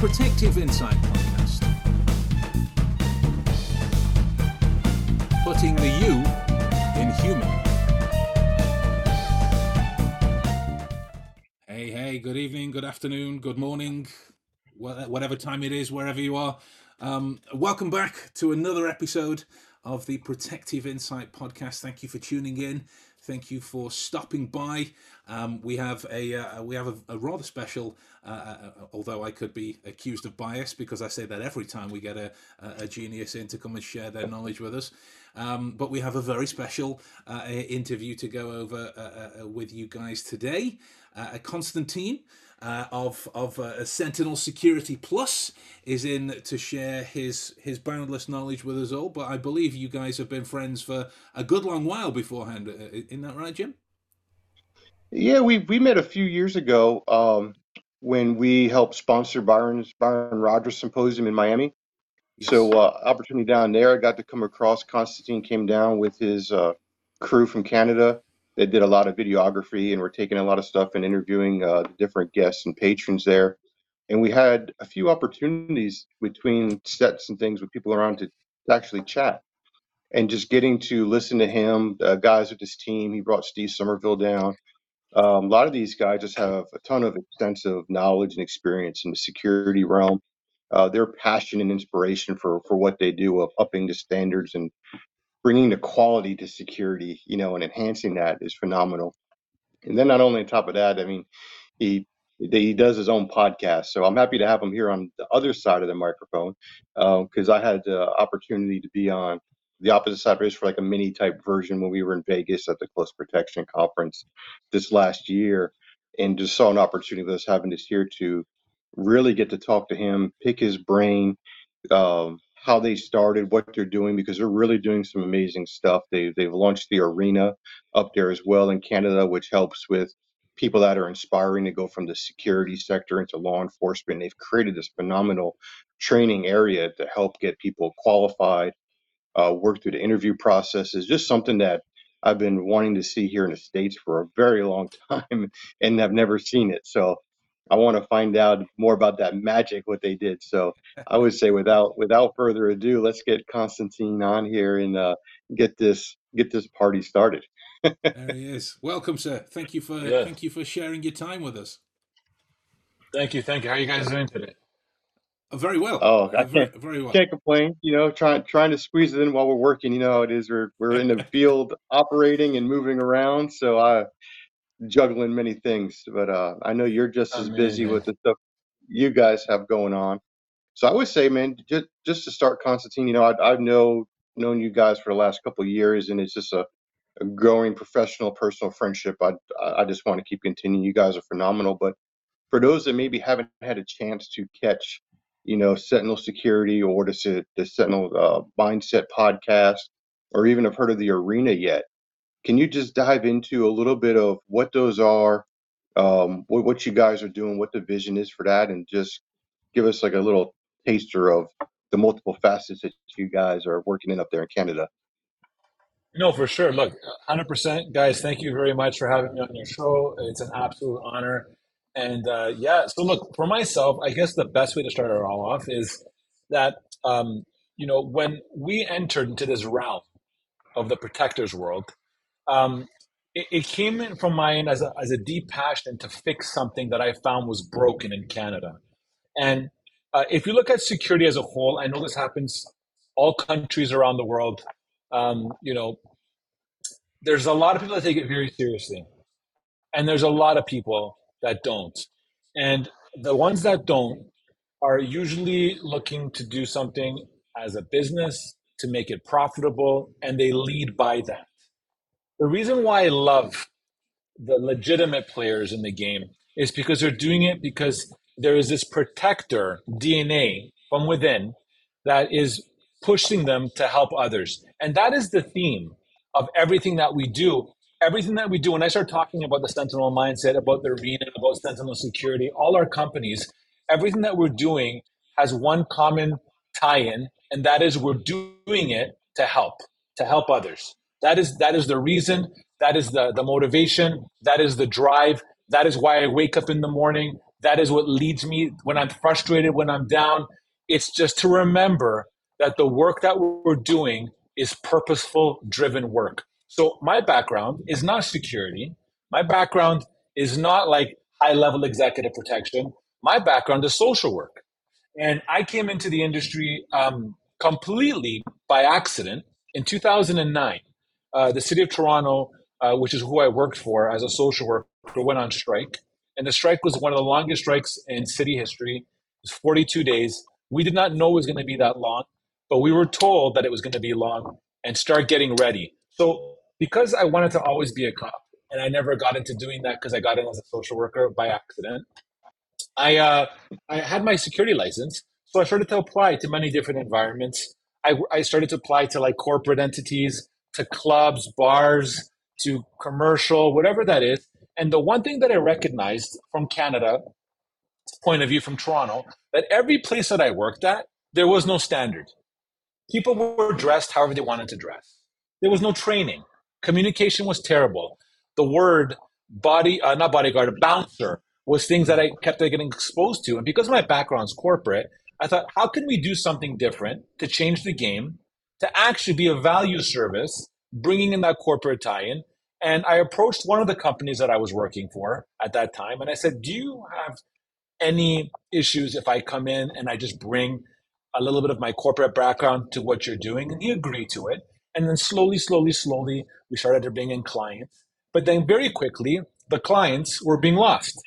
Protective Insight podcast. Putting the you in human. Hey, hey, good evening, good afternoon, good morning, whatever time it is, wherever you are. Um, welcome back to another episode of the Protective Insight podcast. Thank you for tuning in. Thank you for stopping by. Um, we have a uh, we have a, a rather special, uh, uh, uh, although I could be accused of bias because I say that every time we get a, a genius in to come and share their knowledge with us. Um, but we have a very special uh, interview to go over with you guys today. Constantine uh, of of uh, Sentinel Security Plus is in to share his his boundless knowledge with us all. But I believe you guys have been friends for a good long while beforehand. Uh, isn't that right, Jim? Yeah, we we met a few years ago um, when we helped sponsor Byron's Byron Rogers Symposium in Miami. Yes. So uh, opportunity down there, I got to come across. Constantine came down with his uh, crew from Canada they did a lot of videography and were taking a lot of stuff and interviewing uh, the different guests and patrons there. And we had a few opportunities between sets and things with people around to, to actually chat and just getting to listen to him, guys with his team. He brought Steve Somerville down. Um, a lot of these guys just have a ton of extensive knowledge and experience in the security realm. Uh, their passion and inspiration for for what they do of upping the standards and bringing the quality to security, you know, and enhancing that is phenomenal. And then not only on top of that, I mean, he he does his own podcast. So I'm happy to have him here on the other side of the microphone because uh, I had the opportunity to be on the opposite side of it for like a mini type version when we were in Vegas at the Close Protection Conference this last year, and just saw an opportunity with us having this here to really get to talk to him, pick his brain, um, how they started, what they're doing, because they're really doing some amazing stuff. They they've launched the arena up there as well in Canada, which helps with people that are inspiring to go from the security sector into law enforcement. They've created this phenomenal training area to help get people qualified, uh, work through the interview process. Is just something that I've been wanting to see here in the states for a very long time, and I've never seen it. So I want to find out more about that magic, what they did. So I would say, without without further ado, let's get Constantine on here and uh, get this get this party started. there he is. Welcome, sir. Thank you for yeah. thank you for sharing your time with us. Thank you, thank you. How are you guys doing today? Uh, very well. Oh, I very, can't, very well. Can't complain. You know, trying trying to squeeze it in while we're working. You know how it is. We're we're in the field operating and moving around. So I juggling many things, but uh, I know you're just as busy with the stuff you guys have going on. So I would say, man, just just to start, Constantine, you know, I, I've know known you guys for the last couple of years, and it's just a, a growing professional, personal friendship. I I just want to keep continuing. You guys are phenomenal, but for those that maybe haven't had a chance to catch, you know, Sentinel Security or the, the Sentinel uh, Mindset podcast, or even have heard of the Arena yet, can you just dive into a little bit of what those are, um, what, what you guys are doing, what the vision is for that, and just give us like a little taster of the multiple facets that you guys are working in up there in Canada? No, for sure. Look, 100%. Guys, thank you very much for having me on your show. It's an absolute honor. And uh, yeah, so look, for myself, I guess the best way to start it all off is that, um, you know, when we entered into this realm of the protector's world, um, it, it, came in from mine as a, as a deep passion to fix something that I found was broken in Canada. And uh, if you look at security as a whole, I know this happens all countries around the world. Um, you know, there's a lot of people that take it very seriously, and there's a lot of people that don't. And the ones that don't are usually looking to do something as a business to make it profitable, and they lead by that. The reason why I love the legitimate players in the game is because they're doing it because there is this protector DNA from within that is pushing them to help others. And that is the theme of everything that we do. Everything that we do, when I start talking about the Sentinel mindset, about the arena, about Sentinel security, all our companies, everything that we're doing has one common tie in, and that is we're doing it to help, to help others. That is that is the reason. That is the the motivation. That is the drive. That is why I wake up in the morning. That is what leads me when I'm frustrated, when I'm down. It's just to remember that the work that we're doing is purposeful, driven work. So my background is not security. My background is not like high level executive protection. My background is social work. And I came into the industry um, completely by accident in 2009. Uh, the city of Toronto, uh, which is who I worked for as a social worker, went on strike. And the strike was one of the longest strikes in city history. It was 42 days. We did not know it was going to be that long, but we were told that it was going to be long and start getting ready. So, because I wanted to always be a cop, and I never got into doing that because I got in as a social worker by accident, I uh, I had my security license, so I started to apply to many different environments. I, I started to apply to like corporate entities, to clubs, bars, to commercial, whatever that is. And the one thing that I recognized from Canada point of view from Toronto, that every place that I worked at, there was no standard. People were dressed however they wanted to dress. There was no training. Communication was terrible. The word body, uh, not bodyguard, bouncer was things that I kept getting exposed to. And because my background's corporate, I thought, how can we do something different to change the game, to actually be a value service, bringing in that corporate tie in? And I approached one of the companies that I was working for at that time, and I said, Do you have any issues if I come in and I just bring a little bit of my corporate background to what you're doing? And he agreed to it. And then slowly, slowly, slowly, we started to bring in clients. But then very quickly, the clients were being lost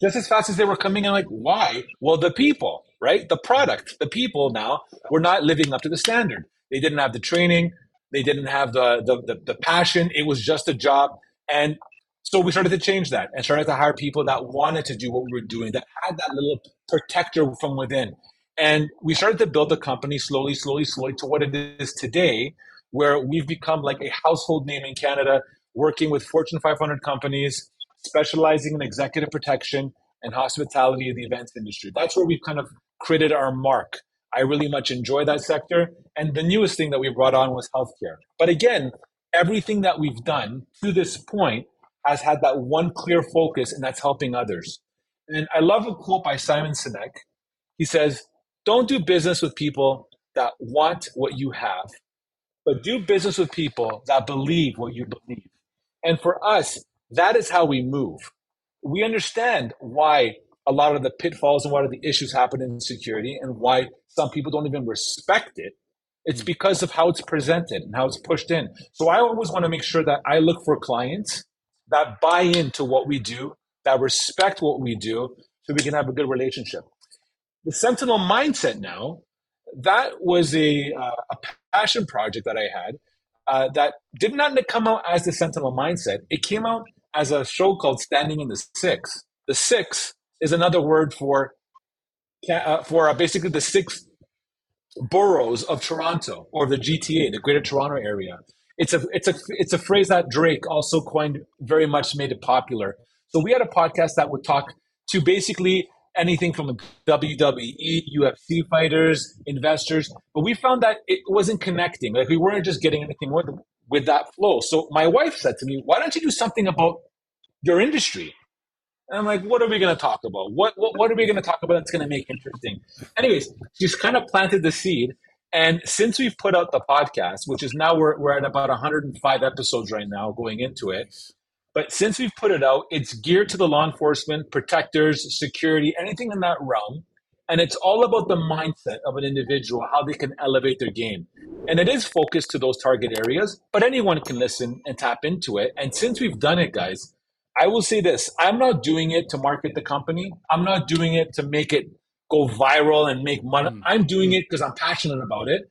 just as fast as they were coming in. Like, why? Well, the people, right? The product, the people now were not living up to the standard. They didn't have the training. They didn't have the, the, the, the passion. It was just a job. And so we started to change that and started to hire people that wanted to do what we were doing, that had that little protector from within. And we started to build the company slowly, slowly, slowly to what it is today, where we've become like a household name in Canada, working with Fortune 500 companies, specializing in executive protection and hospitality in the events industry. That's where we've kind of created our mark. I really much enjoy that sector. And the newest thing that we brought on was healthcare. But again, everything that we've done to this point has had that one clear focus, and that's helping others. And I love a quote by Simon Sinek. He says, Don't do business with people that want what you have, but do business with people that believe what you believe. And for us, that is how we move. We understand why a lot of the pitfalls and what are the issues happen in security and why some people don't even respect it. It's because of how it's presented and how it's pushed in. So I always want to make sure that I look for clients that buy into what we do, that respect what we do, so we can have a good relationship. The Sentinel mindset now, that was a, uh, a passion project that I had uh, that did not come out as the Sentinel mindset. It came out as a show called Standing in the Six. The Six is another word for uh, for uh, basically the six boroughs of Toronto or the GTA, the Greater Toronto Area. It's a it's a it's a phrase that Drake also coined, very much made it popular. So we had a podcast that would talk to basically anything from WWE, UFC fighters, investors, but we found that it wasn't connecting. Like we weren't just getting anything with with that flow. So my wife said to me, "Why don't you do something about your industry?" And I'm like, "What are we going to talk about? What, what what are we going to talk about that's going to make interesting?" Anyways, she's kind of planted the seed, and since we've put out the podcast, which is now we're, we're at about 105 episodes right now going into it. But since we've put it out, it's geared to the law enforcement, protectors, security, anything in that realm. And it's all about the mindset of an individual, how they can elevate their game. And it is focused to those target areas, but anyone can listen and tap into it. And since we've done it, guys, I will say this I'm not doing it to market the company, I'm not doing it to make it go viral and make money. Mm. I'm doing it because I'm passionate about it.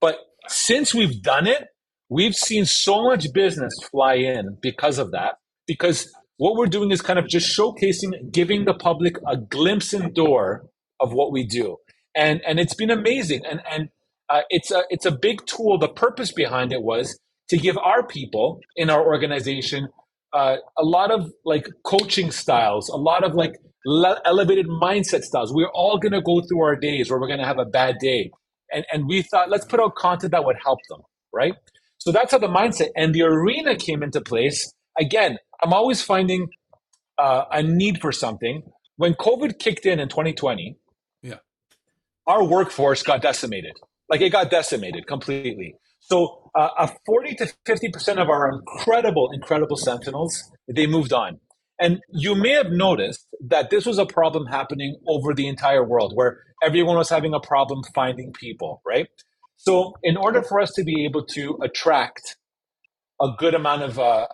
But since we've done it, we've seen so much business fly in because of that. Because what we're doing is kind of just showcasing, giving the public a glimpse and door of what we do. And, and it's been amazing. And, and uh, it's, a, it's a big tool. The purpose behind it was to give our people in our organization uh, a lot of like coaching styles, a lot of like le- elevated mindset styles. We're all going to go through our days where we're going to have a bad day. And, and we thought, let's put out content that would help them, right? So that's how the mindset and the arena came into place. Again, I'm always finding uh, a need for something. when COVID kicked in in 2020, Yeah. our workforce got decimated. Like it got decimated completely. So uh, a 40 to 50% of our incredible, incredible Sentinels, they moved on. And you may have noticed that this was a problem happening over the entire world where everyone was having a problem finding people, right? So, in order for us to be able to attract a good amount of uh,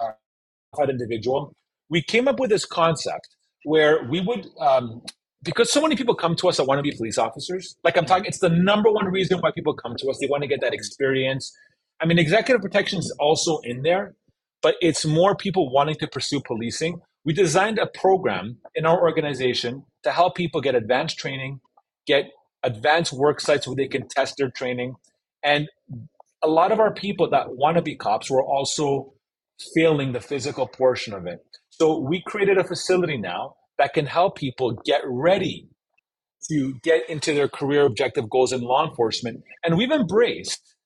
individual, we came up with this concept where we would, um, because so many people come to us that want to be police officers. Like I'm talking, it's the number one reason why people come to us. They want to get that experience. I mean, executive protection is also in there, but it's more people wanting to pursue policing. We designed a program in our organization to help people get advanced training, get advanced work sites where they can test their training. And a lot of our people that want to be cops were also failing the physical portion of it. So we created a facility now that can help people get ready to get into their career objective goals in law enforcement. And we've embraced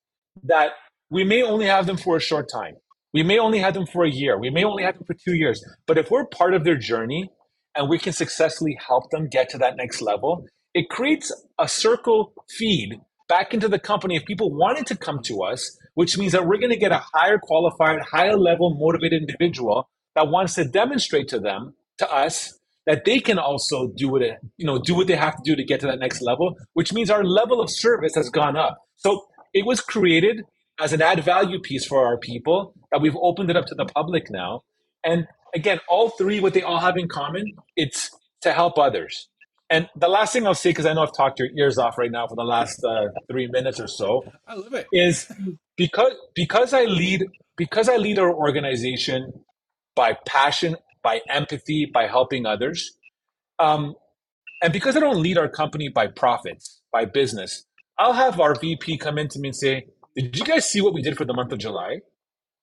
that we may only have them for a short time. We may only have them for a year. We may only have them for two years. But if we're part of their journey and we can successfully help them get to that next level, it creates a circle feed back into the company of people wanting to come to us, which means that we're going to get a higher qualified, higher level motivated individual that wants to demonstrate to them, to us, that they can also do what it, you know, do what they have to do to get to that next level, which means our level of service has gone up. So it was created as an add value piece for our people that we've opened it up to the public now. And again, all three, what they all have in common, it's to help others. And the last thing I'll say, because I know I've talked your ears off right now for the last uh, three minutes or so, I love it. is because because I lead because I lead our organization by passion, by empathy, by helping others, um, and because I don't lead our company by profits, by business. I'll have our VP come in to me and say, "Did you guys see what we did for the month of July?"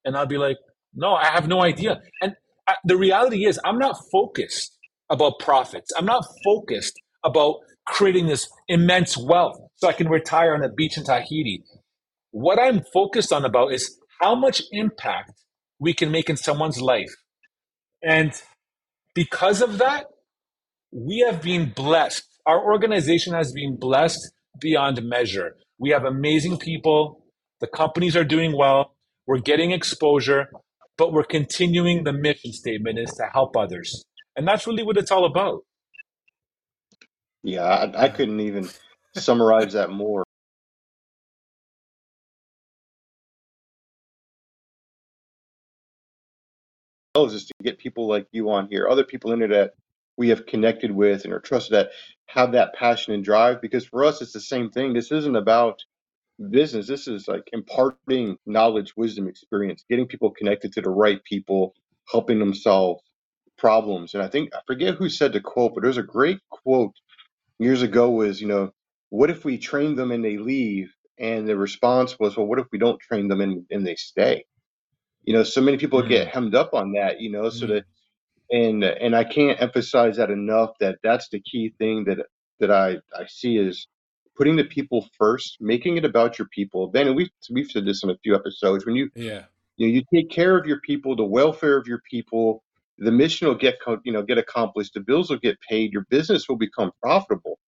And I'll be like, "No, I have no idea." And I, the reality is, I'm not focused about profits. I'm not focused about creating this immense wealth so I can retire on a beach in Tahiti. What I'm focused on about is how much impact we can make in someone's life. And because of that, we have been blessed. Our organization has been blessed beyond measure. We have amazing people. The companies are doing well. We're getting exposure, but we're continuing the mission statement is to help others. And that's really what it's all about. Yeah, I, I couldn't even summarize that more. Is to get people like you on here, other people in there that we have connected with and are trusted that have that passion and drive. Because for us, it's the same thing. This isn't about business. This is like imparting knowledge, wisdom, experience, getting people connected to the right people, helping them solve problems. And I think I forget who said the quote, but there's a great quote years ago was, you know, what if we train them and they leave? And the response was, well, what if we don't train them and, and they stay? You know, so many people Mm. get hemmed up on that, you know, so Mm. that and and I can't emphasize that enough that that's the key thing that that I I see is putting the people first, making it about your people. Then and we've we've said this in a few episodes. When you Yeah. you know you take care of your people, the welfare of your people, the mission will get you know get accomplished, the bills will get paid, your business will become profitable.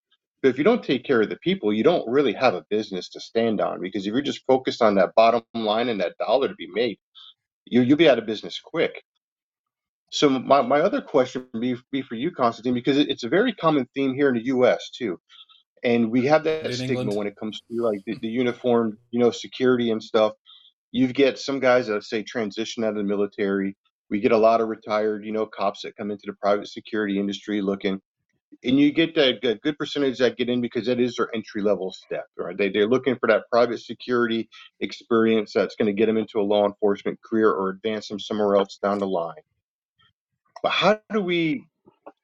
But if you don't take care of the people, you don't really have a business to stand on because if you're just focused on that bottom line and that dollar to be made, you you'll be out of business quick. So my, my other question would be, be for you, Constantine, because it, it's a very common theme here in the U.S. too, and we have that In stigma England. when it comes to like the, the uniform, you know, security and stuff. You get some guys that say transition out of the military. We get a lot of retired, you know, cops that come into the private security industry looking, and you get that good percentage that get in because that is their entry level step, right? They they're looking for that private security experience that's going to get them into a law enforcement career or advance them somewhere else down the line. But how do we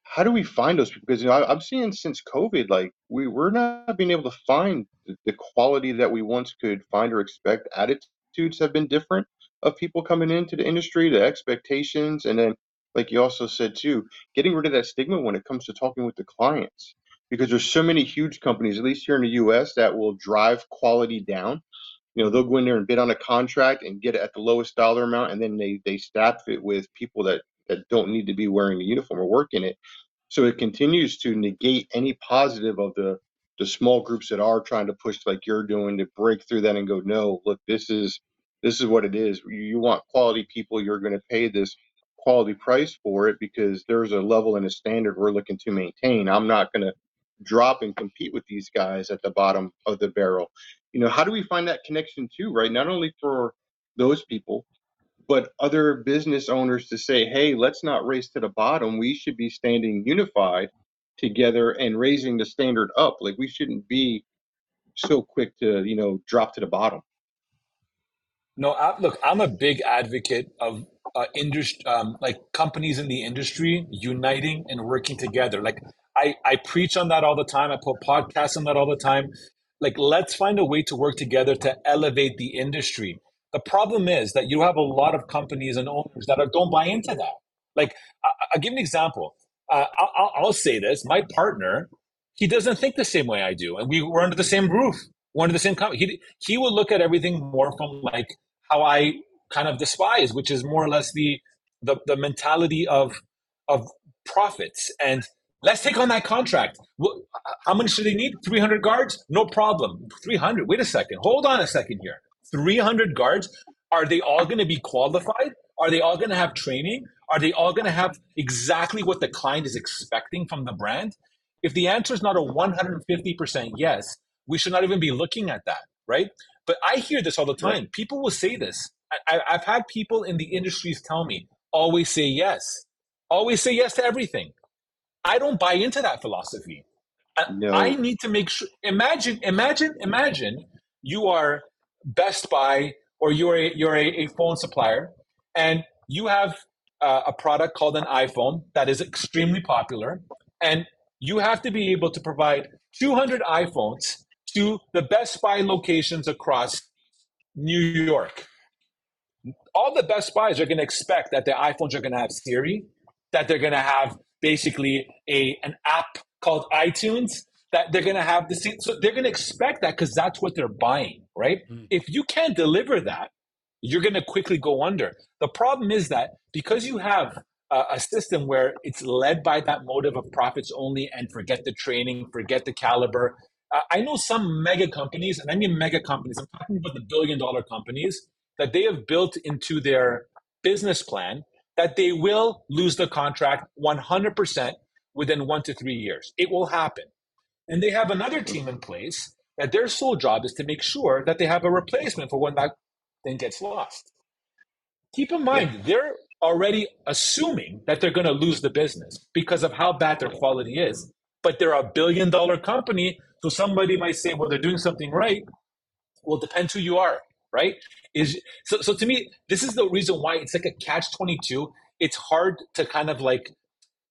how do we find those people? Because you know, I, I'm seeing since COVID, like we we're not being able to find the quality that we once could find or expect. Attitudes have been different of people coming into the industry, the expectations, and then like you also said too, getting rid of that stigma when it comes to talking with the clients. Because there's so many huge companies, at least here in the U.S., that will drive quality down. You know, they'll go in there and bid on a contract and get it at the lowest dollar amount, and then they they staff it with people that that don't need to be wearing a uniform or work in it So it continues to negate any positive of the the small groups that are trying to push like you're doing to break through that and go, no, look, this is this is what it is. You, you want quality people, you're going to pay this quality price for it because there's a level and a standard we're looking to maintain. I'm not going to drop and compete with these guys at the bottom of the barrel. You know, how do we find that connection too, right? Not only for those people, but other business owners to say, hey, let's not race to the bottom. We should be standing unified together and raising the standard up. Like we shouldn't be so quick to, you know, drop to the bottom. No, I, look, I'm a big advocate of uh, industry, um, like companies in the industry uniting and working together. Like I, I preach on that all the time. I put podcasts on that all the time. Like, let's find a way to work together to elevate the industry. The problem is that you have a lot of companies and owners that are, don't buy into that. Like, I, will give an example. Uh, I'll, I'll say this: my partner, he doesn't think the same way I do, and we were under the same roof, we're under the same company. He he will look at everything more from like how I kind of despise, which is more or less the the, the mentality of of profits and let's take on that contract. How many should they need? 300 guards? No problem. 300. Wait a second. Hold on a second here. 300 guards? Are they all going to be qualified? Are they all going to have training? Are they all going to have exactly what the client is expecting from the brand? If the answer is not a 150% yes, we should not even be looking at that, right? But I hear this all the time. People will say this. I, I've had people in the industries tell me, always say yes. Always say yes to everything. I don't buy into that philosophy. No. I need to make sure. Imagine, imagine, imagine you are Best Buy or you're a, you're a, a phone supplier, and you have uh, a product called an iPhone that is extremely popular, and you have to be able to provide 200 iPhones to the Best Buy locations across New York. All the Best Buys are going to expect that their iPhones are going to have Siri, that they're going to have basically a an app called iTunes that they're going to have the so they're going to expect that because that's what they're buying, right? Mm. If you can't deliver that, you're going to quickly go under. The problem is that because you have a, a system where it's led by that motive of profits only and forget the training, forget the caliber. Uh, I know some mega companies, and I mean mega companies, I'm talking about the billion dollar companies that they have built into their business plan that they will lose the contract 100% within one to three years. It will happen. And they have another team in place that their sole job is to make sure that they have a replacement for when that thing gets lost. Keep in mind, yeah. they're already assuming that they're going to lose the business because of how bad their quality is. But they're a billion dollar company. So somebody might say, well, they're doing something right. Well, depends who you are right? Is so so to me, this is the reason why it's like a catch twenty two. It's hard to kind of like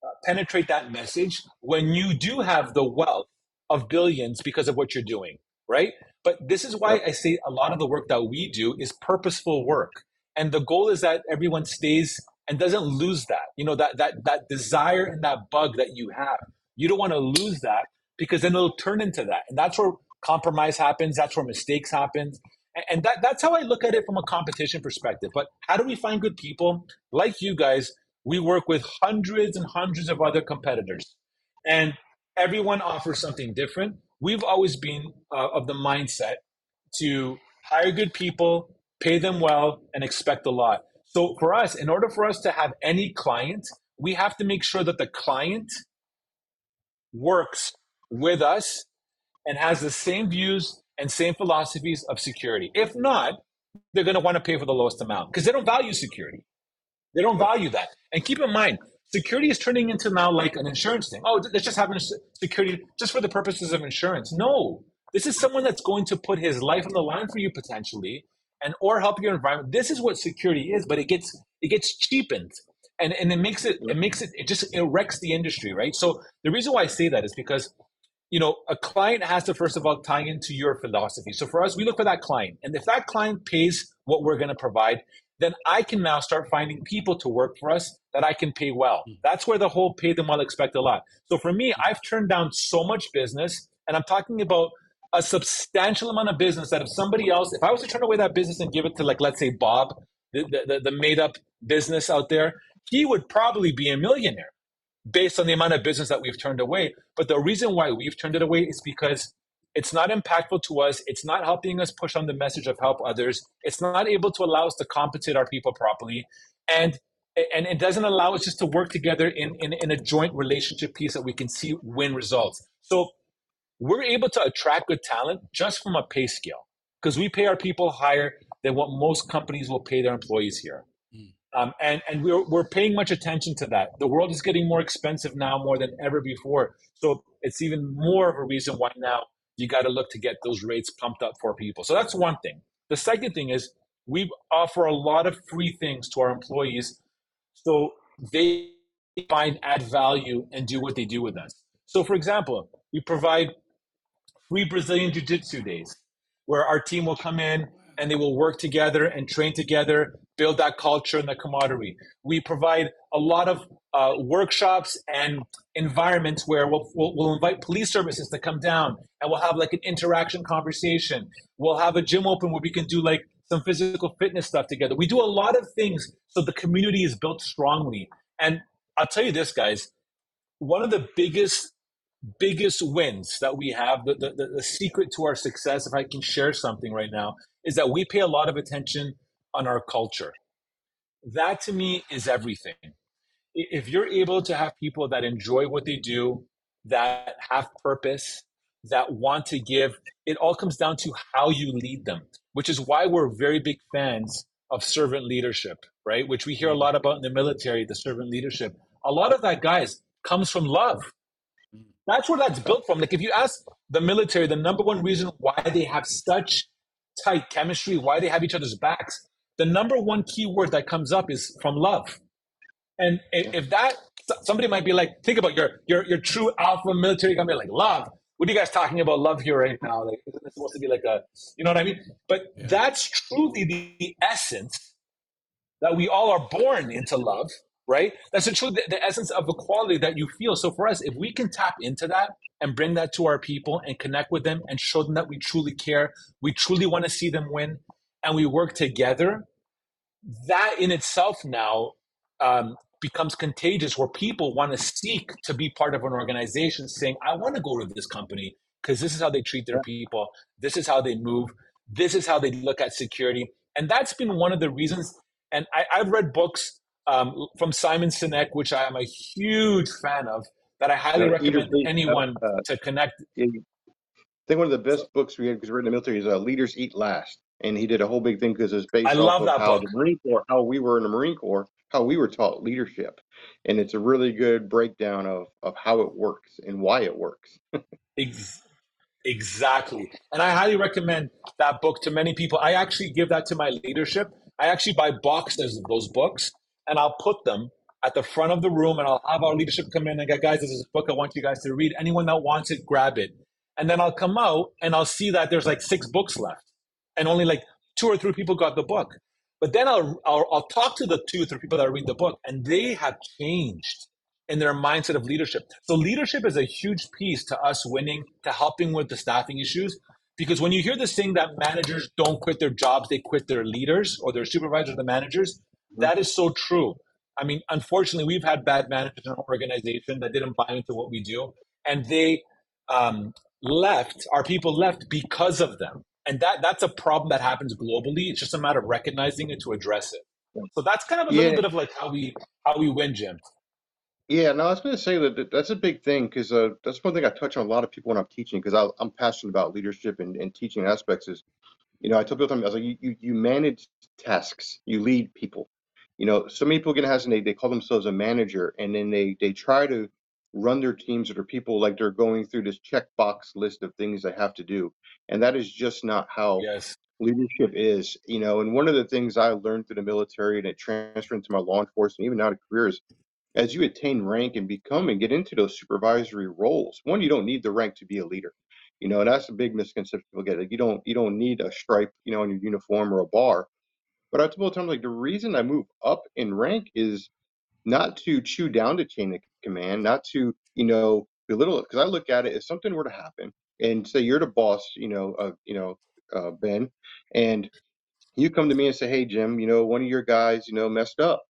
uh, penetrate that message when you do have the wealth of billions because of what you're doing, right? But this is why I say a lot of the work that we do is purposeful work, and the goal is that everyone stays and doesn't lose that. You know that that that desire and that bug that you have. You don't want to lose that because then it'll turn into that, and that's where compromise happens. That's where mistakes happen and that, that's how I look at it from a competition perspective. But how do we find good people? Like you guys, we work with hundreds and hundreds of other competitors, and everyone offers something different. We've always been uh, of the mindset to hire good people, pay them well, and expect a lot. So for us, in order for us to have any client, we have to make sure that the client works with us and has the same views and same philosophies of security. If not, they're going to want to pay for the lowest amount because they don't value security. They don't value that. And keep in mind, security is turning into now like an insurance thing. Oh, let's just have security just for the purposes of insurance. No, this is someone that's going to put his life on the line for you potentially, and or help your environment. This is what security is, but it gets it gets cheapened, and and it makes it it makes it it just it wrecks the industry, right? So the reason why I say that is because you know, a client has to first of all tie into your philosophy. So for us, we look for that client. And if that client pays what we're going to provide, then I can now start finding people to work for us that I can pay well. Hmm. That's where the whole pay them well, expect a lot. So for me, I've turned down so much business, and I'm talking about a substantial amount of business that if somebody else, if I was to turn away that business and give it to like, let's say Bob, the, the, the made up business out there, he would probably be a millionaire based on the amount of business that we've turned away. But the reason why we've turned it away is because it's not impactful to us. It's not helping us push on the message of help others. It's not able to allow us to compensate our people properly. And and it doesn't allow us just to work together in, in, in a joint relationship piece that we can see win results. So we're able to attract good talent just from a pay scale because we pay our people higher than what most companies will pay their employees here. Um, and and we're, we're paying much attention to that. The world is getting more expensive now more than ever before. So it's even more of a reason why now you got to look to get those rates pumped up for people. So that's one thing. The second thing is we offer a lot of free things to our employees so they find add value and do what they do with us. So for example, we provide free Brazilian Jiu-Jitsu days where our team will come in and they will work together and train together, build that culture and the camaraderie. We provide a lot of uh, workshops and environments where we'll, we'll, we'll, invite police services to come down and we'll have like an interaction conversation. We'll have a gym open where we can do like some physical fitness stuff together. We do a lot of things so the community is built strongly. And I'll tell you this, guys, one of the biggest biggest wins that we have the, the, the secret to our success if i can share something right now is that we pay a lot of attention on our culture that to me is everything if you're able to have people that enjoy what they do, that have purpose, that want to give, it all comes down to how you lead them, which is why we're very big fans of servant leadership, right? Which we hear a lot about in the military, the servant leadership. A lot of that, guys, comes from love. That's where that's built from. Like if you ask the military, the number one reason why they have such tight chemistry, why they have each other's backs, the number one key word that comes up is from love. And if that somebody might be like, think about your your your true alpha military company, like love. What are you guys talking about love here right now? Like, isn't it supposed to be like a, you know what I mean? But yeah. that's truly the essence that we all are born into love, right? That's the true the, the essence of the quality that you feel. So for us, if we can tap into that and bring that to our people and connect with them and show them that we truly care, we truly want to see them win, and we work together, that in itself now um, becomes contagious where people want to seek to be part of an organization saying, I want to go to this company because this is how they treat their people. This is how they move. This is how they look at security. And that's been one of the reasons. And I, have read books um, from Simon Sinek, which I am a huge fan of, that I highly recommend anyone uh, to connect. I think one of the best books we had because we're in the military is uh, Leaders Eat Last. And he did a whole big thing because it's based I off of how book. the Marine Corps, how we were in the Marine Corps, how we were taught leadership. And it's a really good breakdown of of how it works and why it works. Exactly. And i highly recommend that book to many people. I actually give that to my leadership. I actually buy boxes of those books and i'll put them at the front of the room and i'll have our leadership come in and go guys this is a book i want you guys to read. Anyone that wants it grab it. And then i'll come out and i'll see that there's like six books left and only like two or three people got the book but then I'll, I'll, I'll talk to the two, or three people that read the book, and they have changed in their mindset of leadership. So leadership is a huge piece to us winning, to helping with the staffing issues. Because when you hear this thing that managers don't quit their jobs, they quit their leaders or their supervisors, the managers, that is so true. I mean, unfortunately, we've had bad managers in our organization that didn't buy into what we do, and they um, left. Our people left because of them and that that's a problem that happens globally. It's just a matter of recognizing it to address it. So that's kind of a yeah. little bit of like how we how we win, Jim. Yeah, no, I was going to say that that's a big thing because uh, that's one thing I touch on a lot of people when I'm teaching because I'm passionate about leadership and, and teaching aspects. Is you know I tell people I was like you, you you manage tasks, you lead people. You know, so many people get has and they, they call themselves a manager and then they they try to run their teams that are people like they're going through this checkbox list of things they have to do. And that is just not how yes. leadership is you know and one of the things i learned through the military and it transferred into my law enforcement even now to careers as you attain rank and become and get into those supervisory roles one you don't need the rank to be a leader. You know and that's a big misconception people get like you don't you don't need a stripe you know on your uniform or a bar. But i tell them like the reason i move up in rank is not to chew down the chain of command not to you know belittle it because i look at it if something were to happen and say you're the boss, you know, you know, uh, Ben, and you come to me and say, hey, Jim, you know, one of your guys, you know, messed up.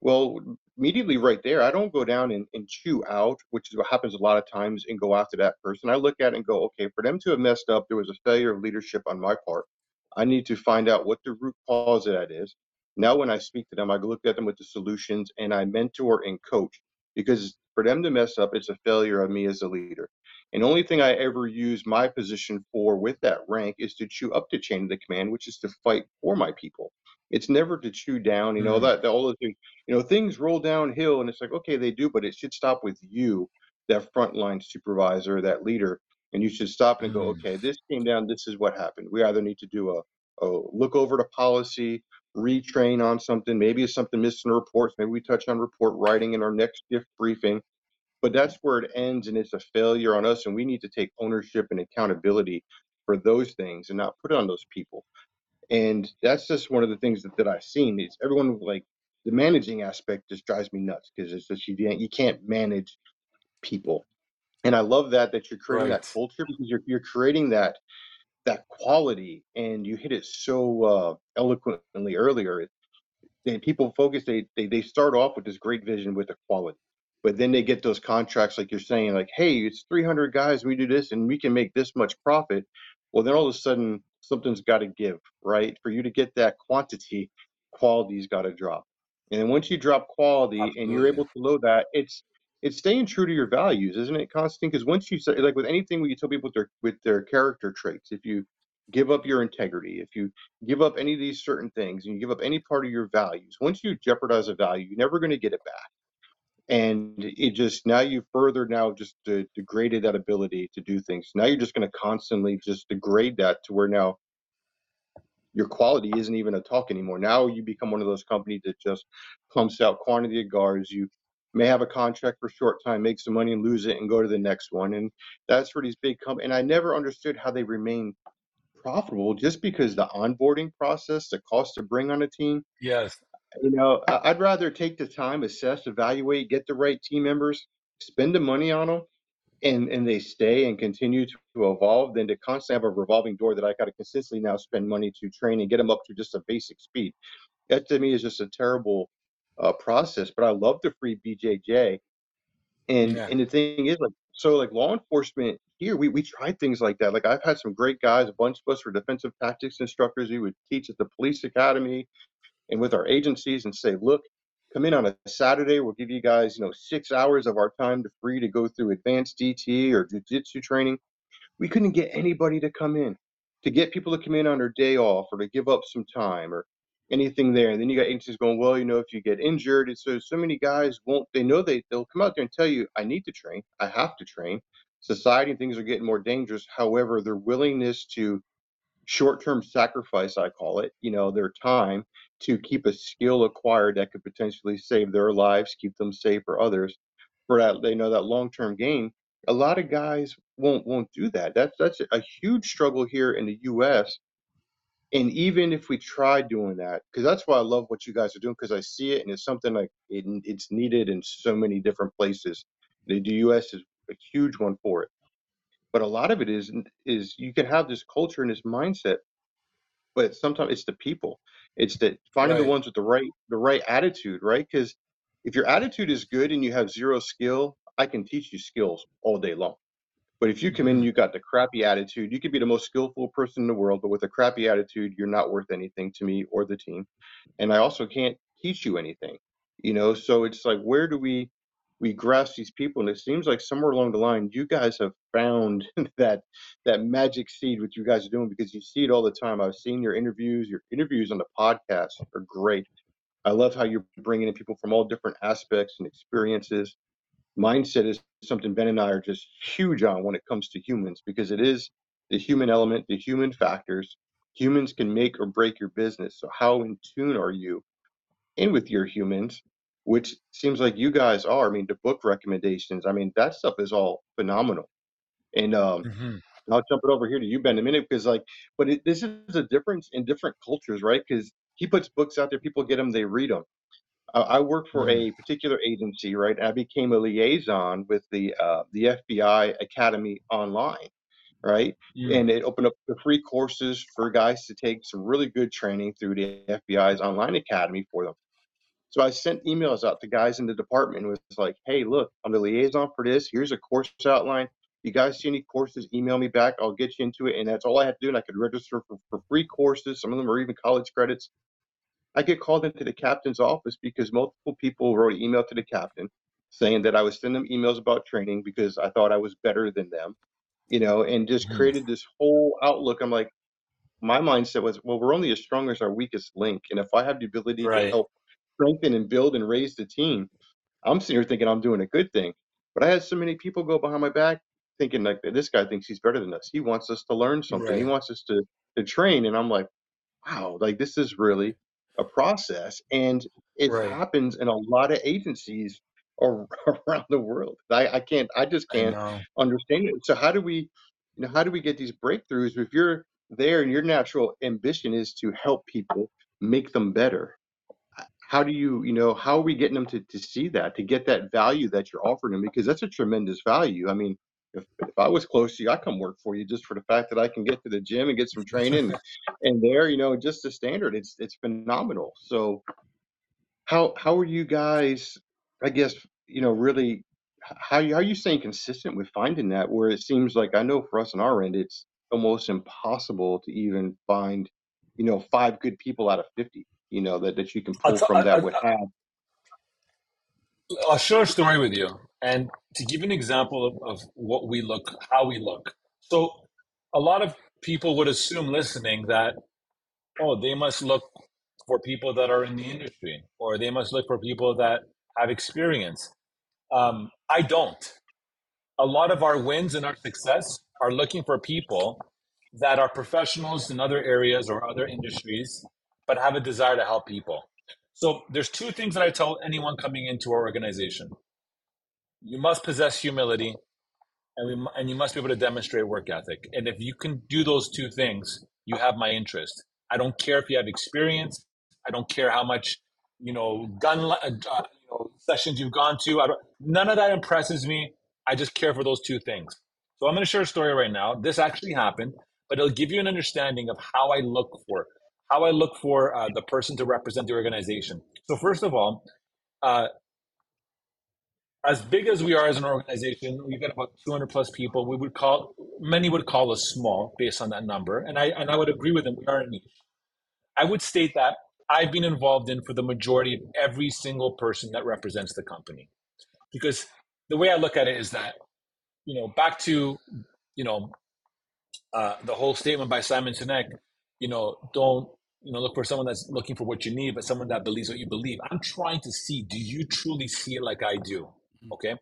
Well, immediately right there, I don't go down and, and chew out, which is what happens a lot of times, and go after that person. I look at it and go, okay, for them to have messed up, there was a failure of leadership on my part. I need to find out what the root cause of that is. Now, when I speak to them, I look at them with the solutions and I mentor and coach because for them to mess up, it's a failure of me as a leader. And the only thing I ever use my position for with that rank is to chew up the chain of the command, which is to fight for my people. It's never to chew down, you know, Mm. that, that all those things, you know, things roll downhill and it's like, okay, they do, but it should stop with you, that frontline supervisor, that leader. And you should stop and go, Mm. okay, this came down, this is what happened. We either need to do a, a look over to policy, retrain on something, maybe it's something missing in reports, maybe we touch on report writing in our next shift briefing. But that's where it ends and it's a failure on us and we need to take ownership and accountability for those things and not put it on those people. And that's just one of the things that, that i've seen is everyone like the managing aspect just drives me nuts because it's just you can't, you can't manage people. And i love that that you're creating that culture because you're, you're creating that that quality and you hit it so uh, eloquently earlier they, people focus they, they they start off with this great vision with the quality but then they get those contracts like you're saying like hey it's 300 guys we do this and we can make this much profit. Well then all of a sudden something's got to give right? For you to get that quantity quality's got to drop and then once you drop quality and you're able to load that it's it's staying true to your values isn't it constant because once you say like with anything when you tell people with their with their character traits if you give up your integrity if you give up any of these certain things and you give up any part of your values, once you jeopardize a value, you're never going to get it back. And it just now you further now just de- degraded that ability to do things. Now you're just going to constantly just degrade that to where now your quality isn't even a talk anymore. Now you become one of those companies that just pumps out quantity of guards. You may have a contract for a short time, make some money and lose it and go to the next one. And that's where these big companies, and I never understood how they remain profitable just because the onboarding process, the cost to bring on a team, Yes. you know, I- I'd rather take the time, assess, evaluate, get the right team members, spend the money on them, and and they stay and continue to, to evolve than to constantly have a revolving door that I got to consistently now spend money to train and get them up to just a basic speed. That to me is just a terrible uh, process. But I love the free BJJ, and Yeah. and the thing is like so like law enforcement here we we tried things like that. Like I've had some great guys, a bunch of us were defensive tactics instructors. We would teach at the police academy and with our agencies and say, look, come in on a Saturday. We'll give you guys, you know, six hours of our time to free to go through advanced DT or jujitsu training. We couldn't get anybody to come in, to get people to come in on their day off or to give up some time or anything there. And then you got agencies going, well, you know, if you get injured, and so so many guys won't. They know they they'll come out there and tell you, I need to train, I have to train. Society and things are getting more dangerous. However, their willingness to short-term sacrifice, I call it, you know, their time to keep a skill acquired that could potentially save their lives, keep them safe for others, for that they know that long-term gain. A lot of guys won't won't do that. That's that's a huge struggle here in the U.S. And even if we try doing that, because that's why I love what you guys are doing, because I see it and it's something like it, it's needed in so many different places. The, the U.S. is a huge one for it, but a lot of it is is you can have this culture and this mindset but sometimes it's the people. It's that finding the ones with the right the right attitude, right? Because if your attitude is good and you have zero skill, I can teach you skills all day long. But if you come in you got the crappy attitude, you could be the most skillful person in the world, but with a crappy attitude, you're not worth anything to me or the team. And I also can't teach you anything. You know, so it's like where do we we grasp these people? And it seems like somewhere along the line, you guys have found that that magic seed what you guys are doing because you see it all the time. I've seen your interviews. Your interviews on the podcast are great. I love how you're bringing in people from all different aspects and experiences. Mindset is something Ben and I are just huge on when it comes to humans because it is the human element, the human factors. Humans can make or break your business. So how in tune are you in with your humans? Which seems like you guys are. I mean, the book recommendations. I mean, that stuff is all phenomenal. And um, Mhm. I'll jump it over here to you, Ben, in a minute, because like, but it, this is a difference in different cultures, right? Because he puts books out there, people get them, they read them. I, I work for Mm. a particular agency, right? I became a liaison with the uh, the FBI Academy online, right? Mm. And it opened up the free courses for guys to take some really good training through the FBI's online academy for them. So I sent emails out to guys in the department and was like, hey, look, I'm the liaison for this. Here's a course outline. If You guys see any courses, email me back. I'll get you into it. And that's all I had to do. And I could register for, for free courses. Some of them are even college credits. I get called into the captain's office because multiple people wrote an email to the captain saying that I was sending them emails about training because I thought I was better than them, you know, and just Mhm. created this whole outlook. I'm like, my mindset was, well, we're only as strong as our weakest link. And if I have the ability to help strengthen and build and raise the team, I'm sitting here thinking I'm doing a good thing. But I had so many people go behind my back thinking like this guy thinks he's better than us. He wants us to learn something. He wants us to to train. And I'm like, wow, like this is really a process. And it Right. happens in a lot of agencies around the world. I, I can't I just can't know. understand it. So how do we you know how do we get these breakthroughs if you're there and your natural ambition is to help people make them better? Uh, how do you you know how are we getting them to, to see that to get that value that you're offering them because that's a tremendous value i mean if, if i was close to you i come work for you just for the fact that i can get to the gym and get some training and, there you know just the standard it's it's phenomenal. So how how are you guys i guess you know really how how are you staying consistent with finding that where it seems like i know for us on our end it's almost impossible to even find you know five good people out of 50 you know that, that you can pull t- from I, that I, would have I'll share a story with you. And to give an example of, of what we look, how we look. So, a lot of people would assume listening that, oh, they must look for people that are in the industry or they must look for people that have experience. Um, I don't. A lot of our wins and our success are looking for people that are professionals in other areas or other industries, but have a desire to help people. So there's two things that I tell anyone coming into our organization. You must possess humility and, we, and you must be able to demonstrate work ethic. And if you can do those two things, you have my interest. I don't care if you have experience. I don't care how much, you know, gun uh, uh, you know, sessions you've gone to. I don't, none of that impresses me. I just care for those two things. So I'm going to share a story right now. This actually happened, but it'll give you an understanding of how I look for how I look for uh, the person to represent the organization. So first of all, uh, as big as we are as an organization, we've got about 200 plus people. We would call many would call us small based on that number, and I and I would agree with them. We are a niche. I would state that I've been involved in for the majority of every single person that represents the company, because the way I look at it is that you know back to you know uh, the whole statement by Simon Sinek, you know, don't you know look for someone that's looking for what you need, but someone that believes what you believe. I'm trying to see, do you truly see it like I do? Okay,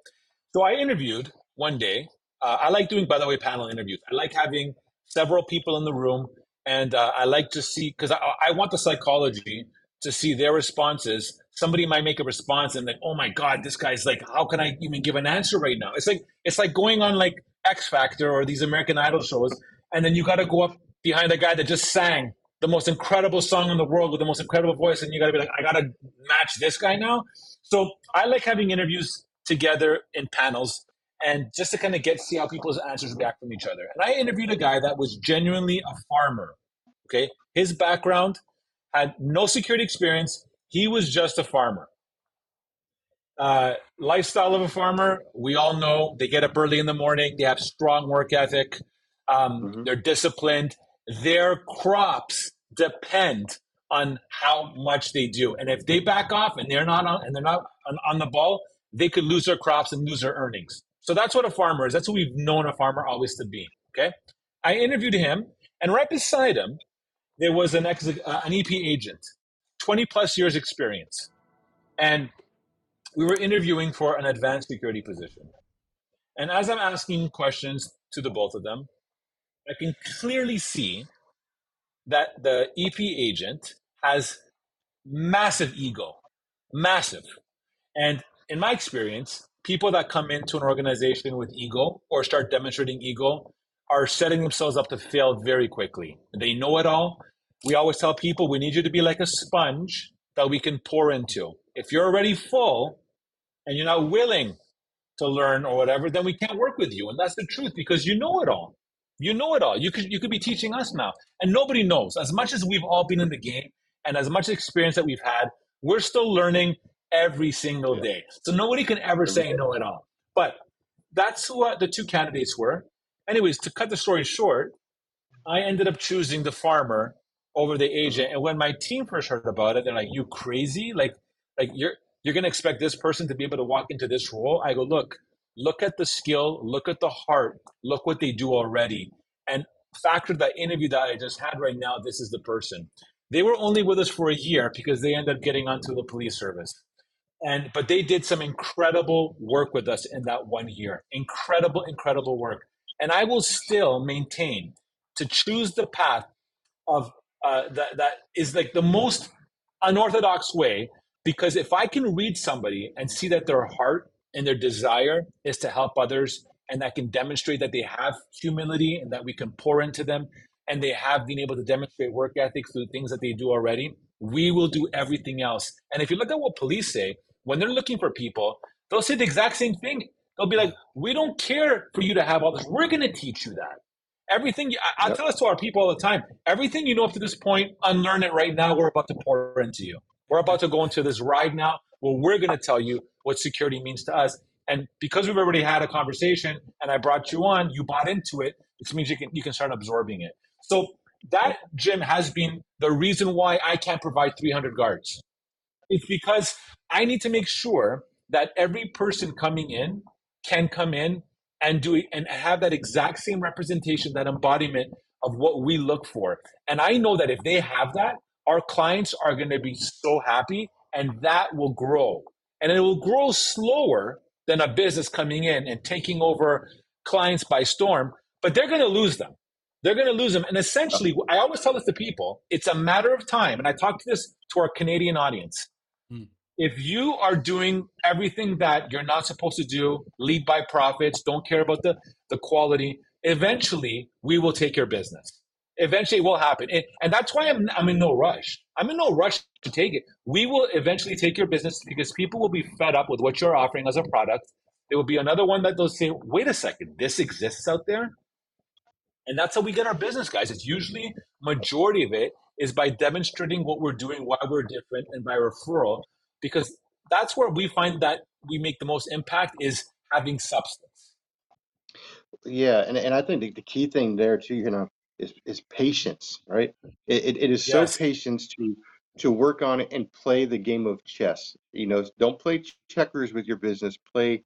so I interviewed one day. Uh, I like doing, by the way, panel interviews. I like having several people in the room, and uh, I like to see because I, I want the psychology to see their responses. Somebody might make a response and like, oh my god, this guy's like, how can I even give an answer right now? It's like it's like going on like X Factor or these American Idol shows, and then you got to go up behind a guy that just sang the most incredible song in the world with the most incredible voice, and you got to be like, I got to match this guy now. So I like having interviews together in panels and just to kind of get see how people's answers react from each other. And I interviewed a guy that was genuinely a farmer. Okay, his background had no security experience. He was just a farmer. Uh, lifestyle of a farmer, we all know they get up early in the morning. They have strong work ethic. Um, Mhm. They're disciplined. Their crops depend on how much they do. And if they back off and they're not on, and they're not on, on the ball, they could lose their crops and lose their earnings. So that's what a farmer is. That's what we've known a farmer always to be. Okay. I interviewed him, and right beside him, there was an ex, uh, an EP agent, 20 plus years experience. And we were interviewing for an advanced security position. And as I'm asking questions to the both of them, I can clearly see that the EP agent has massive ego, massive. And in my experience, people that come into an organization with ego or start demonstrating ego are setting themselves up to fail very quickly. They know it all. We always tell people we need you to be like a sponge that we can pour into. If you're already full and you're not willing to learn or whatever, then we can't work with you. And that's the truth because you know it all. You know it all. You could you could be teaching us now. And nobody knows. As much as we've all been in the game and as much experience that we've had, We're still learning every single day. So nobody can ever say no at all. But that's who uh, the two candidates were. Anyways, to cut the story short, I ended up choosing the farmer over the agent. And when my team first heard about it, they're like, "You crazy? Like, like you're you're gonna expect this person to be able to walk into this role?" I go, "Look, look at the skill, look at the heart, look what they do already, and factor that interview that I just had right now. This is the person." They were only with us for a year because they ended up getting onto the police service and but they did some incredible work with us in that one year incredible incredible work and i will still maintain to choose the path of uh, that that is like the most unorthodox way because if i can read somebody and see that their heart and their desire is to help others and that can demonstrate that they have humility and that we can pour into them and they have been able to demonstrate work ethic through things that they do already we will do everything else. And if you look at what police say when they're looking for people they'll say the exact same thing. They'll be like we don't care for you to have all this. We're going to teach you that. Everything you, I, I Yep. tell this to our people all the time everything you know up to this point unlearn it right now. We're about to pour into you. We're about to go into this ride now where we're going to tell you what security means to us and because we've already had a conversation and i brought you on you bought into it which means you can you can start absorbing it so that gym has been the reason why i can't provide 300 guards it's because I need to make sure that every person coming in can come in and do it and have that exact same representation, that embodiment of what we look for. And I know that if they have that, our clients are going to be so happy and that will grow. And it will grow slower than a business coming in and taking over clients by storm, but they're going to lose them. They're going to lose them. And essentially, I always tell this to people it's a matter of time. And I talk to this to our Canadian audience hmm. if you are doing everything that you're not supposed to do, lead by profits, don't care about the, the quality, eventually we will take your business. Eventually it will happen. And, and that's why I'm, I'm in no rush. I'm in no rush to take it. We will eventually take your business because people will be fed up with what you're offering as a product. There will be another one that they'll say, wait a second, this exists out there? And that's how we get our business, guys. It's usually majority of it is by demonstrating what we're doing, why we're different, and by referral, because that's where we find that we make the most impact is having substance. Yeah, and and I think the, the key thing there too, you know, is is patience, right? It it, it is so Yes. patience to to work on it and play the game of chess. You know, don't play ch- checkers with your business, play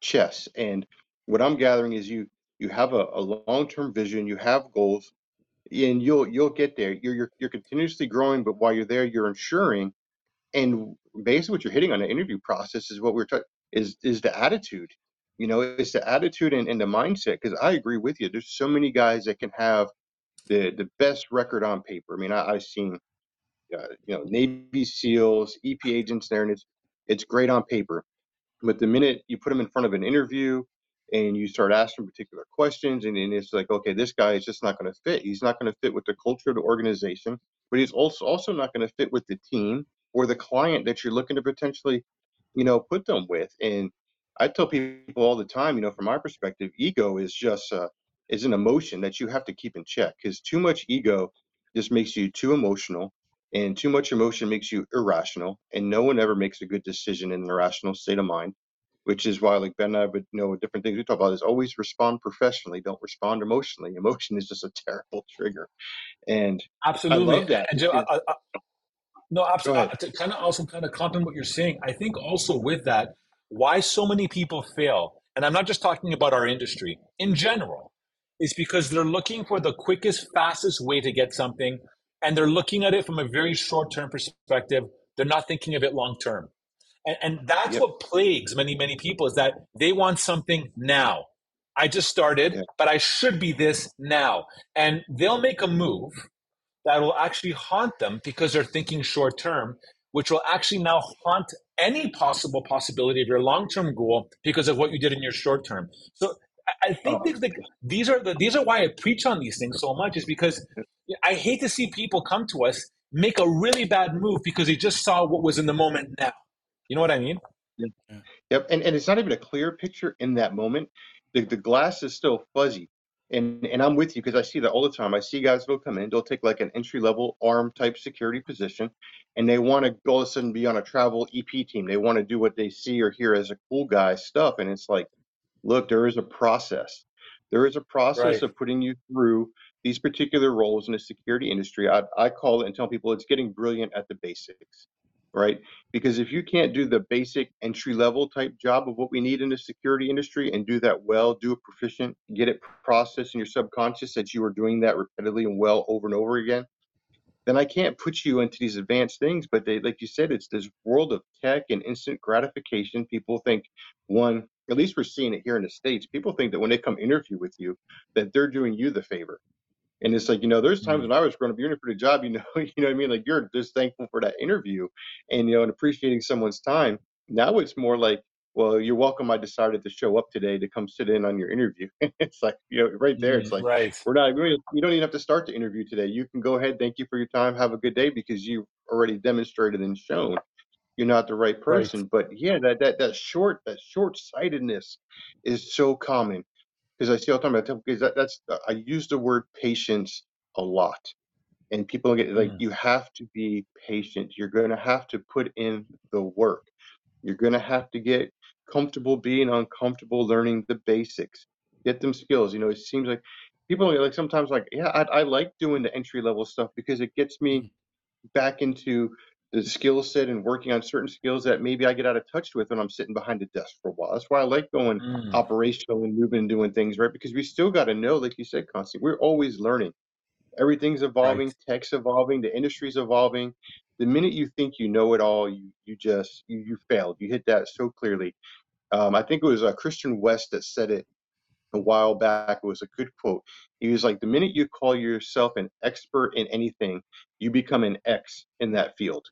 chess. And what I'm gathering is you you have a, a long-term vision, you have goals, and you'll you'll get there. You're you're you're continuously growing, but while you're there, you're ensuring and basically what you're hitting on the interview process is what we're talking is is the attitude you know it's the attitude and, and the mindset because i agree with you there's so many guys that can have the the best record on paper. I mean I, i've seen uh, you know navy seals ep agents there and it's it's great on paper. But the minute you put them in front of an interview and you start asking particular questions and, and it's like okay this guy is just not going to fit. He's not going to fit with the culture of the organization but he's also also not going to fit with the team or the client that you're looking to potentially you know put them with. And i tell people all the time you know from my perspective ego is just uh, is an emotion that you have to keep in check because too much ego just makes you too emotional and too much emotion makes you irrational and no one ever makes a good decision in an irrational state of mind which is why like ben and i would know different things we talk about is always respond professionally don't respond emotionally emotion is just a terrible trigger and i Absolutely. love that And Joe, I, I, no, absolutely. To kind of also kind of compliment what you're saying, I think also with that, why so many people fail, and I'm not just talking about our industry in general, is because they're looking for the quickest, fastest way to get something, and they're looking at it from a very short term perspective. They're not thinking of it long term. And, and that's yep what plagues many, many people is that they want something now. I just started, but I should be this now. And they'll make a move that will actually haunt them because they're thinking short term, which will actually now haunt any possible possibility of your long term goal because of what you did in your short term. So I I think oh, these, these are the these are why I preach on these things so much is because I hate to see people come to us make a really bad move because they just saw what was in the moment now. You know what I mean? yeah. Yeah. Yep, and, and it's not even a clear picture in that moment. The the glass is still fuzzy. And and I'm with you because I see that all the time. I see guys that'll come in, they'll take like an entry level arm type security position, and they want to all of a sudden be on a travel EP team. They want to do what they see or hear as a cool guy stuff, and it's like, look, there is a process. There is a process Right. of putting you through these particular roles in the security industry. I, I call it and tell people it's getting brilliant at the basics, right? Because if you can't do the basic entry level type job of what we need in the security industry and do that well, do it proficient, get it processed in your subconscious that you are doing that repeatedly and well over and over again, then I can't put you into these advanced things. But they, like you said, it's this world of tech and instant gratification. People think one, at least we're seeing it here in the states. People think that when they come interview with you, that they're doing you the favor. And it's like, you know, there's times Mm. when I was growing up, you're in for the job, you know, you know what I mean? Like you're just thankful for that interview and, you know, and appreciating someone's time. Now it's more like, well, you're welcome. I decided to show up today to come sit in on your interview. it's like, you know, right there, it's Mm, like, right. we're not, we don't even have to start the interview today. You can go ahead. Thank you for your time. Have a good day because you've already demonstrated and shown you're not the right Right. person. But yeah, that, that, that short, that short sightedness is so common because I see all the time. I tell because that, that's I use the word patience a lot, and people get like Mm. you have to be patient. You're going to have to put in the work. You're going to have to get comfortable being uncomfortable, learning the basics, get them skills. You know, it seems like people are like sometimes like, yeah, I, I like doing the entry level stuff because it gets me Mhm. back into the skill set and working on certain skills that maybe I get out of touch with when I'm sitting behind a desk for a while. That's why I like going Mm. operational and moving and doing things, right? Because we still got to know, like you said, Constantine, we're always learning. Everything's evolving, Right. tech's evolving, the industry's evolving. The minute you think you know it all, you you just you, you failed. You hit that so clearly. Um, I think it was uh, Christian West that said it a while back. It was a good quote. He was like, "The minute you call yourself an expert in anything, you become an X in that field."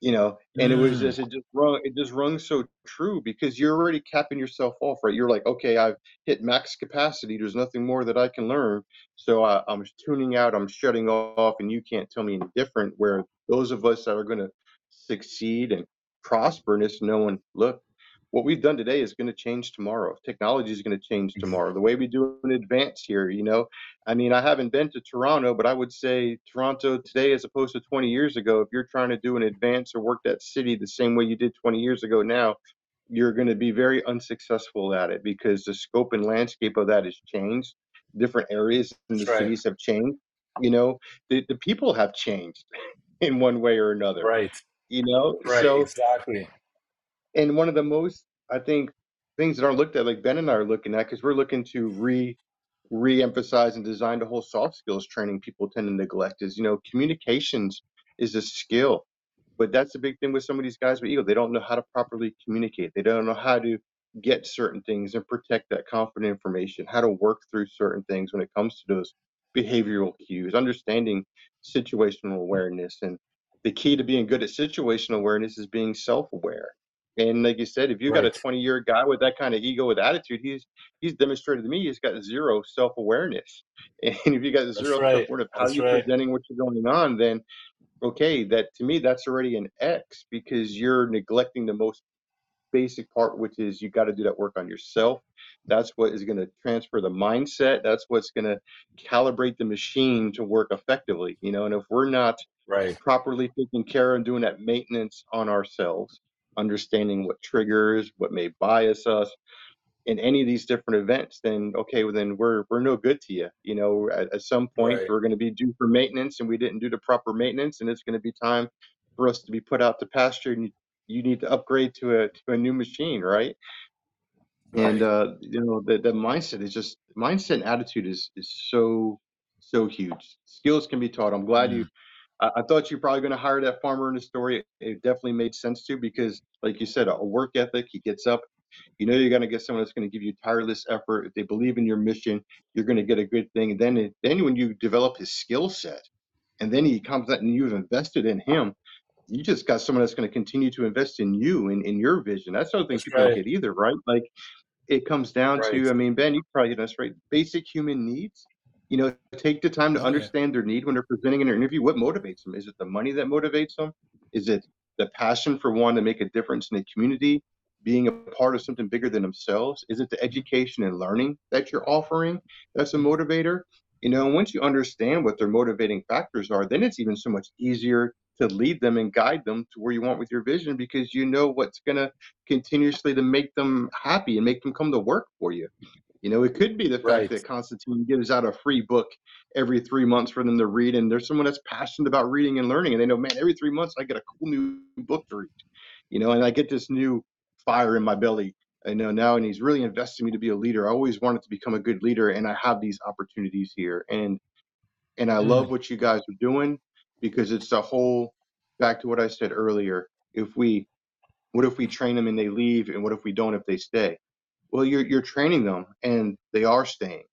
You know and it was Mm. just it just rung it just rung so true because you're already capping yourself off right? You're like okay i've hit max capacity. There's nothing more that i can learn. So I, i'm tuning out i'm shutting off and you can't tell me any different. Where those of us that are going to succeed and prosper in this knowing look what we've done today is going to change tomorrow technology is going to change mm-hmm. tomorrow the way we do an advance here you know I mean, I haven't been to Toronto, but I would say Toronto today, as opposed to 20 years ago, if you're trying to do an advance or work that city the same way you did 20 years ago now, you're going to be very unsuccessful at it because the scope and landscape of that has changed. Different areas in the right. cities have changed. You know, the, the people have changed in one way or another. Right. You know, Right. so Exactly. And one of the most i think things that aren't looked at like ben and i are looking at because we're looking to re re-emphasize and design the whole soft skills training people tend to neglect is you know communications is a skill but that's the big thing with some of these guys with ego. They don't know how to properly communicate. They don't know how to get certain things and protect that confident information how to work through certain things when it comes to those behavioral cues understanding situational awareness and the key to being good at situational awareness is being self-aware and like you said, if you got a 20 year guy with that kind of ego with attitude, he's he's demonstrated to me he's got zero self awareness. And if you got That's zero self awareness of how That's you're right. presenting what's going on, then okay, that to me that's already an X because you're neglecting the most basic part, which is you got to do that work on yourself. That's what is going to transfer the mindset. That's what's going to calibrate the machine to work effectively. You know, and if we're not Right. properly taking care and doing that maintenance on ourselves, understanding what triggers, what may bias us in any of these different events, then okay, well then we're we're no good to you. You know, at, at some point Right. we're going to be due for maintenance, and we didn't do the proper maintenance, and it's going to be time for us to be put out to pasture, and you, you need to upgrade to a to a new machine, right? And uh, you know, the the mindset is just mindset and attitude is is so so huge. Skills can be taught. I'm glad you Mm. I, I thought you're probably going to hire that farmer in the story. It definitely made sense too because, like you said, a work ethic. He gets up. You know, you're going to get someone that's going to give you tireless effort. If they believe in your mission, you're going to get a good thing. And then, it, then when you develop his skill set, and then he comes out and you've invested in him, you just got someone that's going to continue to invest in you and in your vision. That's another thing That's people don't get either, right? Like it comes down Right. to, I mean, Ben, you probably hit us right. Basic human needs. You know, take the time to Oh, yeah. understand their need when they're presenting in an interview. What motivates them? Is it the money that motivates them? Is it the passion for wanting to make a difference in the community? being a part of something bigger than themselves? Is it the education and learning that you're offering that's a motivator? You know, once you understand what their motivating factors are, then it's even so much easier to lead them and guide them to where you want with your vision because you know what's going to continuously to make them happy and make them come to work for you. You know, it could be the fact Right. that Constantine gives out a free book every three months for them to read, and there's someone that's passionate about reading and learning, and they know, man, every three months I get a cool new book to read. You know, and I get this new fire in my belly. I know now, and he's really investing me to be a leader. I always wanted to become a good leader, and I have these opportunities here, and and I love Mm. what you guys are doing because it's the whole back to what I said earlier. If we, what if we train them and they leave, and what if we don't if they stay? Well, you're you're training them, and they are staying,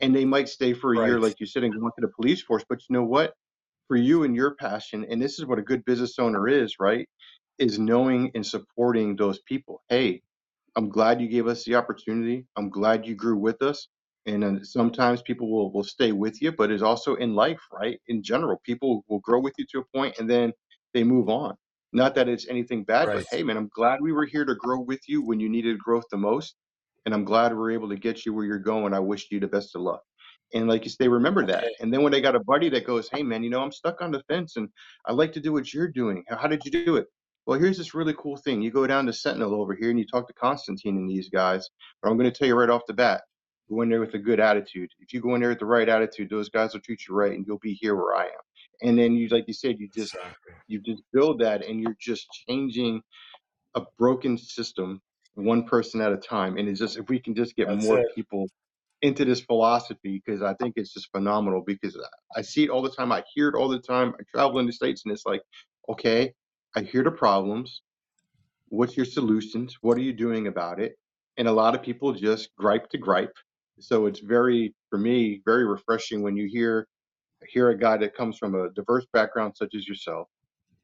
and they might stay for a year, like you said, and go into the police force. But you know what? For you and your passion, and this is what a good business owner is, right? Is knowing and supporting those people. Hey, I'm glad you gave us the opportunity. I'm glad you grew with us. And then sometimes people will, will stay with you, but it's also in life, right? In general, people will grow with you to a point and then they move on. Not that it's anything bad, but hey, man, I'm glad we were here to grow with you when you needed growth the most. And I'm glad we are able to get you where you're going. I wish you the best of luck. And like you say, remember that. And then when they got a buddy that goes, hey, man, you know, I'm stuck on the fence and I like to do what you're doing. How how did you do it? Well, here's this really cool thing. You go down to Sentinel over here and you talk to Constantine and these guys. But I'm going to tell you right off the bat go in there with a good attitude. If you go in there with the right attitude, those guys will treat you right and you'll be here where I am. And then you, like you said, you just you just build that and you're just changing a broken system one person at a time. And it's just if we can just get That's more it. people into this philosophy because I think it's just phenomenal because I see it all the time. I hear it all the time. I travel in the States and it's like, okay, I hear the problems. What's your solutions? What are you doing about it? And a lot of people just gripe to gripe. So it's very, for me, very refreshing when you hear hear a guy that comes from a diverse background such as yourself,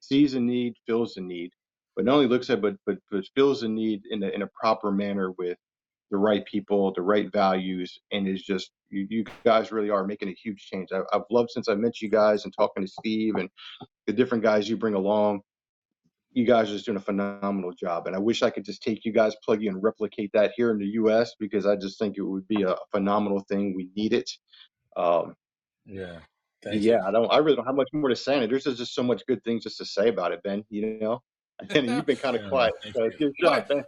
sees a need, fills a need, but not only looks at but but, but fills a need in a in a proper manner with the right people, the right values, and is just you, you guys really are making a huge change. I, I've loved since I met you guys and talking to Steve and the different guys you bring along. You guys are just doing a phenomenal job, and I wish I could just take you guys, plug you, and replicate that here in the U.S. because I just think it would be a phenomenal thing. We need it. Um, Yeah. Thank yeah. I don't. I really don't have much more to say. on it. There's just so much good things just to say about it, Ben. You know, and you've been kind of quiet. So you. give a shot, Ben.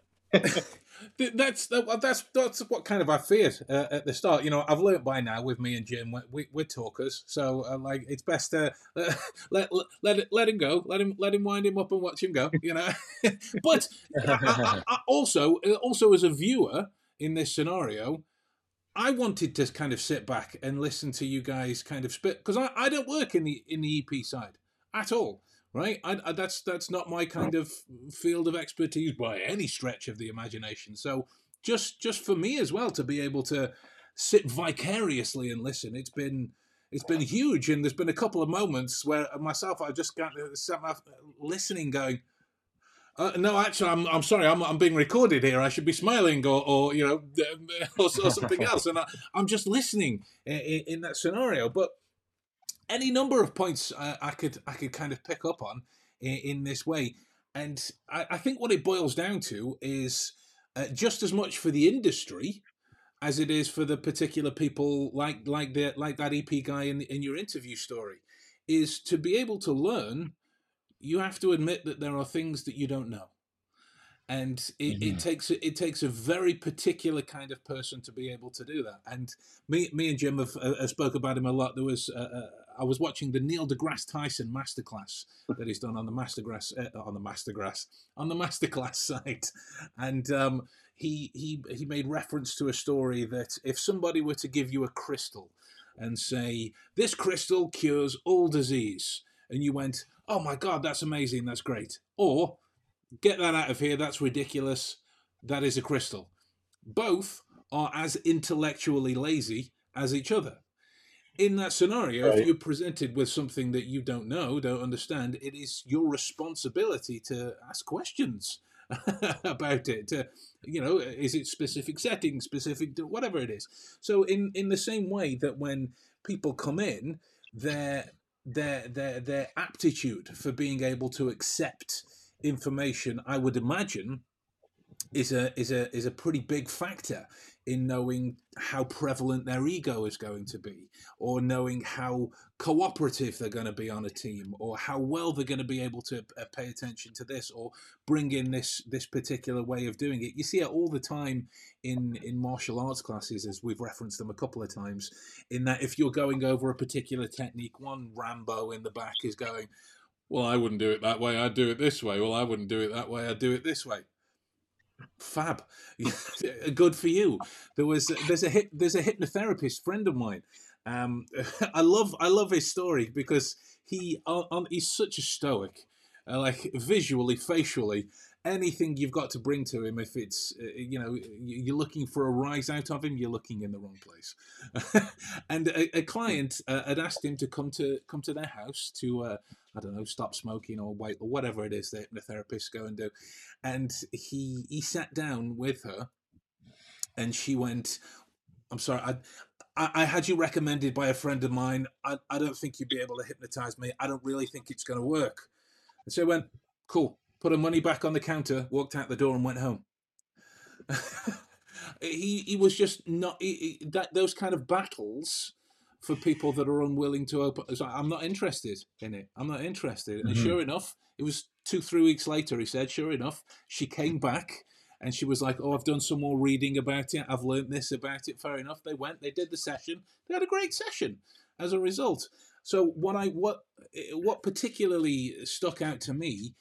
Th- that's that's that's what kind of I feared uh, at the start. You know, I've learnt by now with me and Jim, we, we, we're talkers, so uh, like it's best to uh, let let let, it, let him go, let him let him wind him up and watch him go. You know, but I, I, I also uh, also as a viewer in this scenario. I wanted to kind of sit back and listen to you guys kind of spit because I, I don't work in the in the EP side at all, right? I, I, that's that's not my kind of field of expertise by any stretch of the imagination. So just just for me as well to be able to sit vicariously and listen, it's been it's been huge. And there's been a couple of moments where myself I just got uh, sat my- uh, listening, going. Uh, no, actually, I'm, I'm sorry. I'm, I'm being recorded here. I should be smiling or, or you know, or, or something else. And I, I'm just listening uh, in, in that scenario. But any number of points I, I could I could kind of pick up on in, in this way, and I, I think what it boils down to is uh, just as much for the industry as it is for the particular people like like the like that EP guy in in your interview story, is to be able to learn. You have to admit that there are things that you don't know and it, it takes it takes a very particular kind of person to be able to do that. And me, me and Jim have, uh, have spoke about him a lot. There was uh, I was watching the Neil deGrasse Tyson masterclass that he's done on the masterclass uh, on the masterclass on the masterclass site, and um, he he he made reference to a story that if somebody were to give you a crystal and say this crystal cures all disease, and you went, oh my god, that's amazing, that's great, or get that out of here. That's ridiculous. That is a crystal. Both are as intellectually lazy as each other. In that scenario, Right. if you're presented with something that you don't know, don't understand, it is your responsibility to ask questions about it. To, you know, is it specific settings, specific to whatever it is. So, in in the same way that when people come in, their their their their aptitude for being able to accept information, I would imagine, is a is a is a pretty big factor in knowing how prevalent their ego is going to be or knowing how cooperative they're going to be on a team or how well they're going to be able to uh, pay attention to this or bring in this this particular way of doing it. You see it all the time in in martial arts classes as we've referenced them a couple of times in that if you're going over a particular technique one rambo in the back is going well i wouldn't do it that way i'd do it this way. Well i wouldn't do it that way i'd do it this way fab. Good for you. There was there's a there's a hypnotherapist friend of mine. Um, i love i love his story because he on, he's such a stoic uh, like visually facially anything you've got to bring to him if it's uh, you know you're looking for a rise out of him you're looking in the wrong place and a, a client uh, had asked him to come to come to their house to uh, i don't know stop smoking or wait or whatever it is that the therapists go and do and he he sat down with her and she went i'm sorry i I, I had you recommended by a friend of mine. I, I don't think you'd be able to hypnotize me. I don't really think it's going to work. And so I went, cool put her money back on the counter, walked out the door, and went home. he he was just not he, he, that those kind of battles for people that are unwilling to open. I'm not interested in it. I'm not interested. Mm-hmm. And sure enough, it was two three weeks later. He said, sure enough, she came back. And she was like, "Oh, I've done some more reading about it. I've learned this about it. Fair enough." They went, they did the session. They had a great session as a result. So what I what what particularly stuck out to me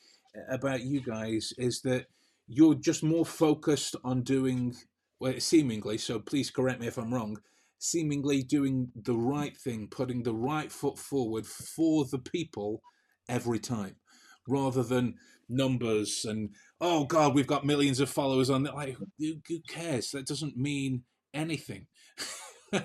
about you guys is that you're just more focused on doing well seemingly so please correct me if i'm wrong seemingly doing the right thing putting the right foot forward for the people every time rather than numbers and oh god we've got millions of followers on that like who, who cares? That doesn't mean anything.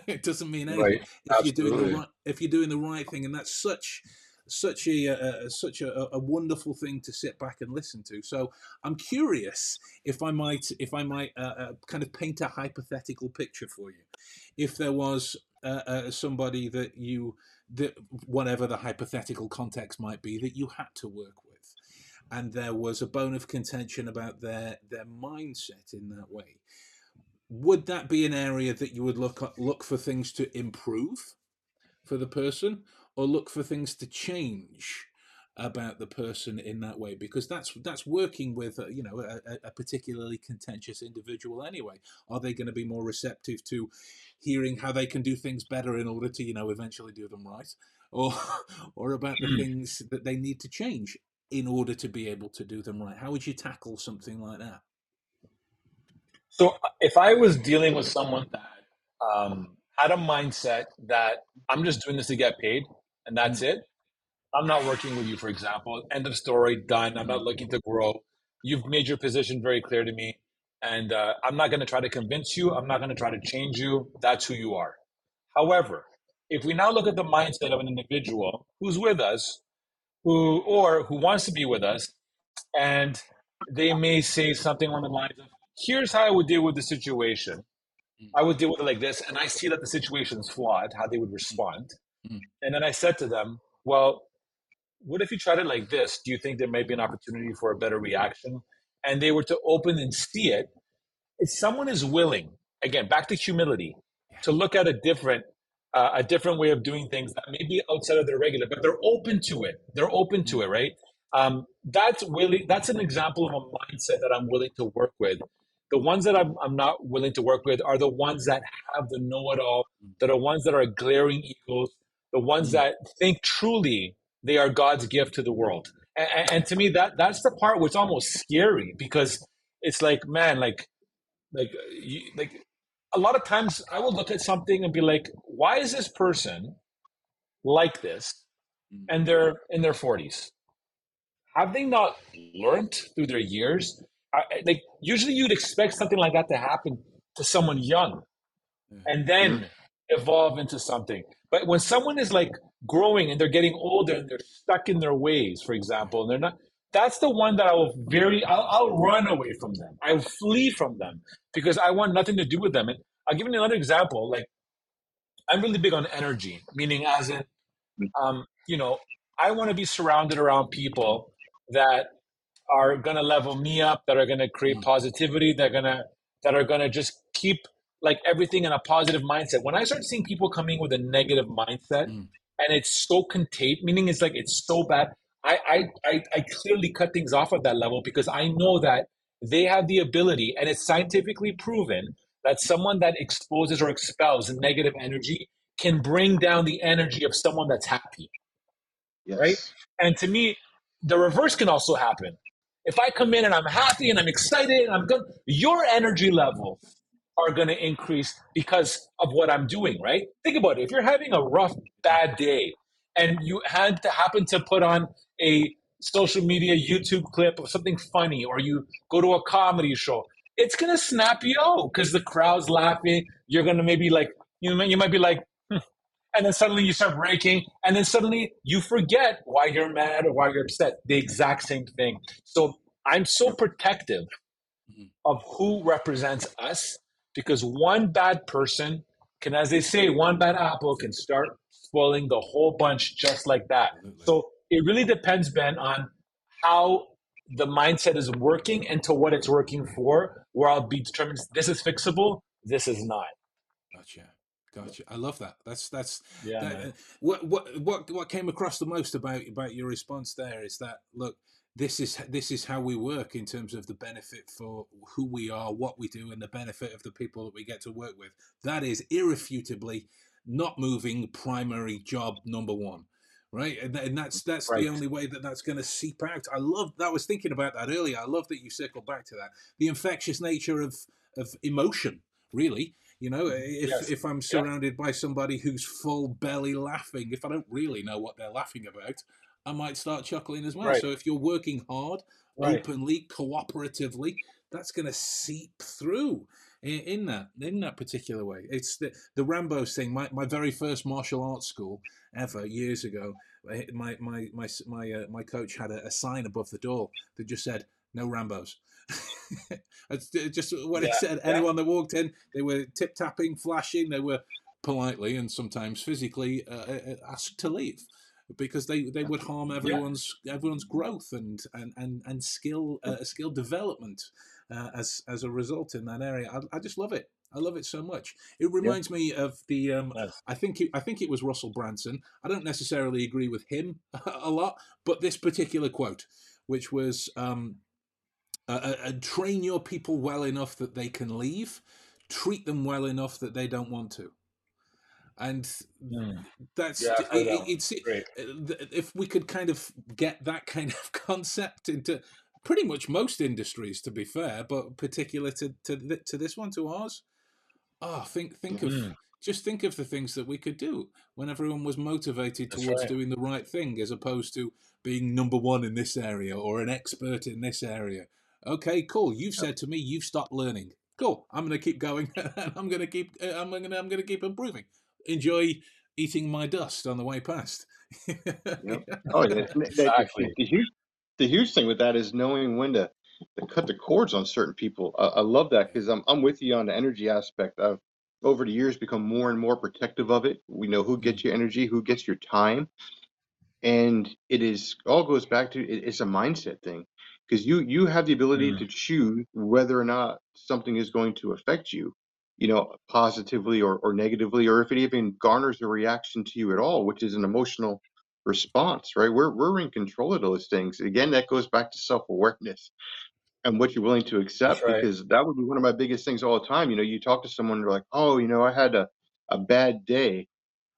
It doesn't mean anything. Right. if you're doing the right if you're doing the right thing and that's such such a, a such a, a, wonderful thing to sit back and listen to. So I'm curious if I might if I might uh, uh, kind of paint a hypothetical picture for you. If there was uh, uh, somebody that you that whatever the hypothetical context might be that you had to work with, and there was a bone of contention about their their mindset in that way. Would that be an area that you would look look for things to improve for the person, or look for things to change about the person in that way because that's that's working with a, you know a, a, particularly contentious individual anyway. Are they going to be more receptive to hearing how they can do things better in order to you know eventually do them right? Or or about the hmm. things that they need to change in order to be able to do them right? How would you tackle something like that? So if i was dealing with someone that um, had a mindset that i'm just doing this to get paid and that's mm-hmm. it. I'm not working with you, for example. End of story, done. I'm not looking to grow. You've made your position very clear to me. And uh, I'm not going to try to convince you. I'm not going to try to change you. That's who you are. However, if we now look at the mindset of an individual who's with us, who or who wants to be with us, and they may say something on the lines of, "Here's how I would deal with the situation. I would deal with it like this," and I see that the situation is flawed. How they would respond. Mm. And then I said to them, well, what if you tried it like this? Do you think there might be an opportunity for a better reaction? And they were to open and see it. If someone is willing, again, back to humility, to look at a different uh, a different way of doing things that may be outside of their regular, but they're open to it. They're open to it, right? Um, that's really that's an example of a mindset that I'm willing to work with. The ones that I'm, I'm not willing to work with are the ones that have the know-it-all, that are ones that are glaring egos, the ones mm-hmm. that think truly they are God's gift to the world. And, and, to me, that that's the part which is almost scary because it's like, man, like, like, you, like, a lot of times I will look at something and be like, why is this person like this? Mm-hmm. And they're in their forties. Have they not learned through their years? I, like, usually you'd expect something like that to happen to someone young, and then mm-hmm. evolve into something. But when someone is like growing and they're getting older and they're stuck in their ways, for example, and they're not, that's the one that I will very, I'll, I'll run away from them. I'll flee from them because I want nothing to do with them. And I'll give you another example. Like, I'm really big on energy, meaning as in, um, you know, I want to be surrounded around people that are gonna level me up, that are gonna create Mm. positivity, that are gonna that are gonna just keep like everything in a positive mindset. When I start seeing people coming with a negative mindset Mm. and it's so contained, meaning it's like it's so bad, I, I I I clearly cut things off at that level because I know that they have the ability and it's scientifically proven that someone that exposes or expels negative energy can bring down the energy of someone that's happy. Yes. Right? And to me, the reverse can also happen. If I come in and I'm happy and I'm excited and I'm good, your energy level are going to increase because of what I'm doing, right? Think about it. If you're having a rough, bad day and you had to happen to put on a social media YouTube clip of something funny or you go to a comedy show, it's going to snap you out because the crowd's laughing. You're going to maybe like, you, know, you might be like, hmm. and then suddenly you start breaking and then suddenly you forget why you're mad or why you're upset. The exact same thing. So I'm so protective Mhm. of who represents us because one bad person can, as they say, one bad apple can start spoiling the whole bunch just like that. Absolutely. So it really depends, Ben, on how the mindset is working and to what it's working for, where I'll be determined this is fixable, this is not. Gotcha. Gotcha. I love that. That's that's Yeah. that, man. Uh, what what what what came across the most about about your response there is that look, this is this is how we work in terms of the benefit for who we are, what we do, and the benefit of the people that we get to work with. That is irrefutably not moving primary job number one. Right, and, and that's that's Right. the only way that that's going to seep out. I love that. I was thinking about that earlier. I love that you circled back to that. The infectious nature of of emotion, really. You know, mm-hmm. if Yes. if I'm surrounded by somebody who's full belly laughing, if I don't really know what they're laughing about, I might start chuckling as well. Right. So if you're working hard, Right. openly, cooperatively, that's going to seep through in, in that in that particular way. It's the the Rambo's thing. My, my very first martial arts school ever years ago. My my my my uh, my coach had a, a sign above the door that just said no Rambo's. It's just what it said. yeah. Anyone that walked in, they were tip tapping, flashing. They were politely and sometimes physically uh, uh, asked to leave because they, they would harm everyone's everyone's growth and and and, and skill uh, skill development uh, as as a result in that area. I, I just love it. I love it so much. It reminds me of the. Um. I think it, I think it was Russell Branson. I don't necessarily agree with him a lot, but this particular quote, which was, um, uh, "Train your people well enough that they can leave, treat them well enough that they don't want to." And Mm. that's Yeah, it, it- it's Great. uh, if we could kind of get that kind of concept into pretty much most industries to be fair but particular to to, to this one to ours oh think think of Mhm. just think of the things that we could do when everyone was motivated That's towards right. doing the right thing as opposed to being number one in this area or an expert in this area okay cool you've said to me you've stopped learning cool i'm going to keep going and i'm going to keep uh, i'm going to i'm going to keep improving enjoy eating my dust on the way past Oh, yeah. The, the- Exactly. the huge, the huge thing with that is knowing when to, to cut the cords on certain people. I, I love that because I'm I'm with you on the energy aspect. I've over the years become more and more protective of it. We know who gets your energy, who gets your time, and it is all goes back to it, it's a mindset thing because you you have the ability Mm. to choose whether or not something is going to affect you you know positively or, or negatively or if it even garners a reaction to you at all which is an emotional response right? We're we're in control of those things. Again that goes back to self-awareness and what you're willing to accept right. because that would be one of my biggest things all the time. You know you talk to someone they're like oh you know i had a, a bad day.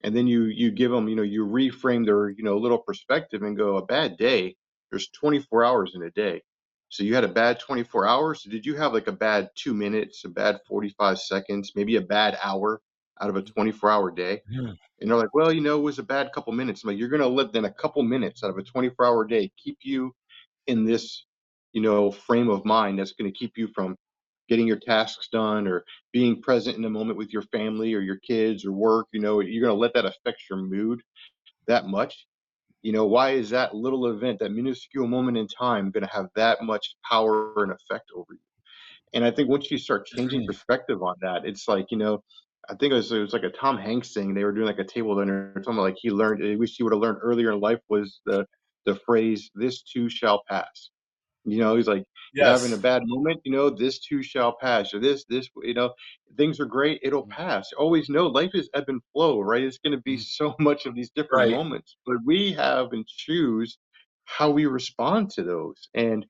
And then you you give them you know you reframe their you know little perspective and go a bad day? There's 24 hours in a day so you had a bad 24 hours? Did you have like a bad two minutes a bad 45 seconds maybe a bad hour out of a 24 hour day? Mhm. and they're like well you know it was a bad couple minutes. I'm like you're going to let then a couple minutes out of a 24 hour day keep you in this you know frame of mind that's going to keep you from getting your tasks done or being present in the moment with your family or your kids or work you know you're going to let that affect your mood that much you know why is that little event that minuscule moment in time going to have that much power and effect over you? And i think once you start changing perspective on that it's like you know i think it was, it was like a tom hanks thing they were doing like a table dinner or something like he learned i wish he would have learned earlier in life was the the phrase this too shall pass You know, he's like, yes. you're having a bad moment, you know, this too shall pass, or this, this, you know, things are great, it'll mm. pass. Always know life is ebb and flow, right? It's going to be mm. so much of these different right. moments, but we have and choose how we respond to those. And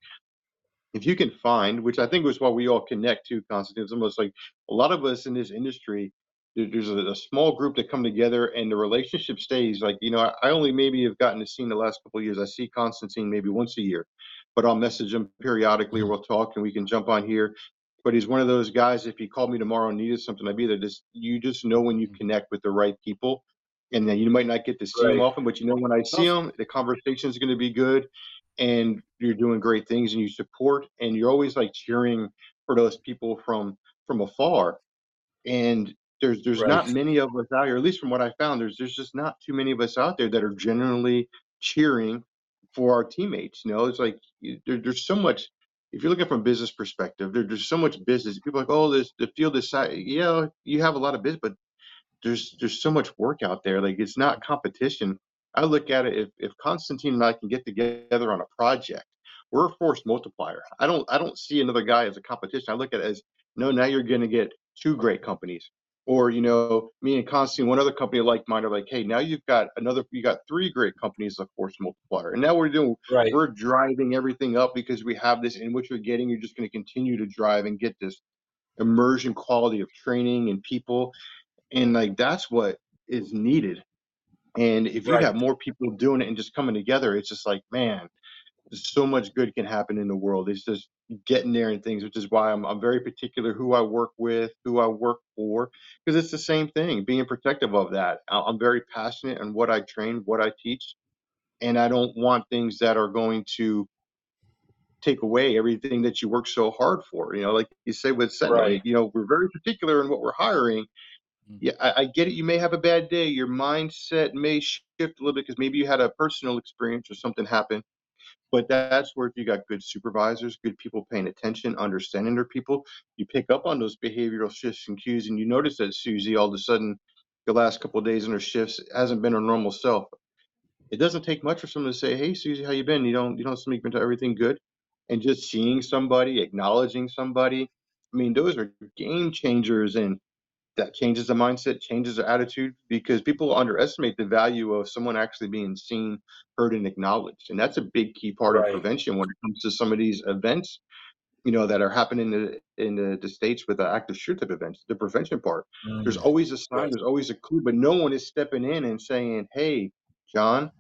if you can find, which I think was what we all connect to, Constantine, it's almost like a lot of us in this industry, there's a, a, small group that come together and the relationship stays. Like, you know, I, I only maybe have gotten to see in the last couple of years. I see Constantine maybe once a year, but I'll message him periodically or mm-hmm. we'll talk and we can jump on here. But he's one of those guys, if he called me tomorrow and needed something, I'd be there. Just, you just know when you mm-hmm. connect with the right people. And then you might not get to see right. him often, but you know when I see him, the conversation is going to be good and you're doing great things and you support and you're always like cheering for those people from from afar and there's there's right. not many of us out here at least from what i found there's there's just not too many of us out there that are genuinely cheering for our teammates you know it's like there, there's so much if you're looking from a business perspective there, there's so much business people are like oh this the field is yeah you have a lot of business but there's there's so much work out there like it's not competition I look at it if, if Constantine and I can get together on a project, we're a force multiplier. I don't I don't see another guy as a competition. I look at it as no, now you're gonna get two great companies. Or, you know, me and Constantine, one other company like mine are like, hey, now you've got another you got three great companies of force multiplier. And now we're doing right. we're driving everything up because we have this in which you're getting, you're just gonna continue to drive and get this immersion quality of training and people. And like that's what is needed and if you Right. have more people doing it and just coming together, it's just like, man, so much good can happen in the world. It's just getting there and things, which is why I'm I'm very particular who I work with, who I work for, because it's the same thing, being protective of that. I- I'm very passionate in what I train, what I teach, and I don't want things that are going to take away everything that you work so hard for. You know, like you say with Sentinel, Right. you know, we're very particular in what we're hiring, Mm. yeah, I, I get it. You may have a bad day. Your mindset may shift a little bit because maybe you had a personal experience or something happen. But that's where if you got good supervisors, good people paying attention, understanding their people, you pick up on those behavioral shifts and cues, and you notice that Susie all of a sudden, the last couple of days in her shifts hasn't been her normal self. It doesn't take much for someone to say, "Hey, Susie, how you been? You don't you don't speak into everything good," and just seeing somebody, acknowledging somebody. I mean, those are game changers and that changes the mindset, changes the attitude, because people underestimate the value of someone actually being seen, heard, and acknowledged. And that's a big key part right. of prevention when it comes to some of these events, you know, that are happening in the, in the, the states with the active shooter type events. The prevention part, mm. there's always a sign, right. there's always a clue, but no one is stepping in and saying, "Hey, John,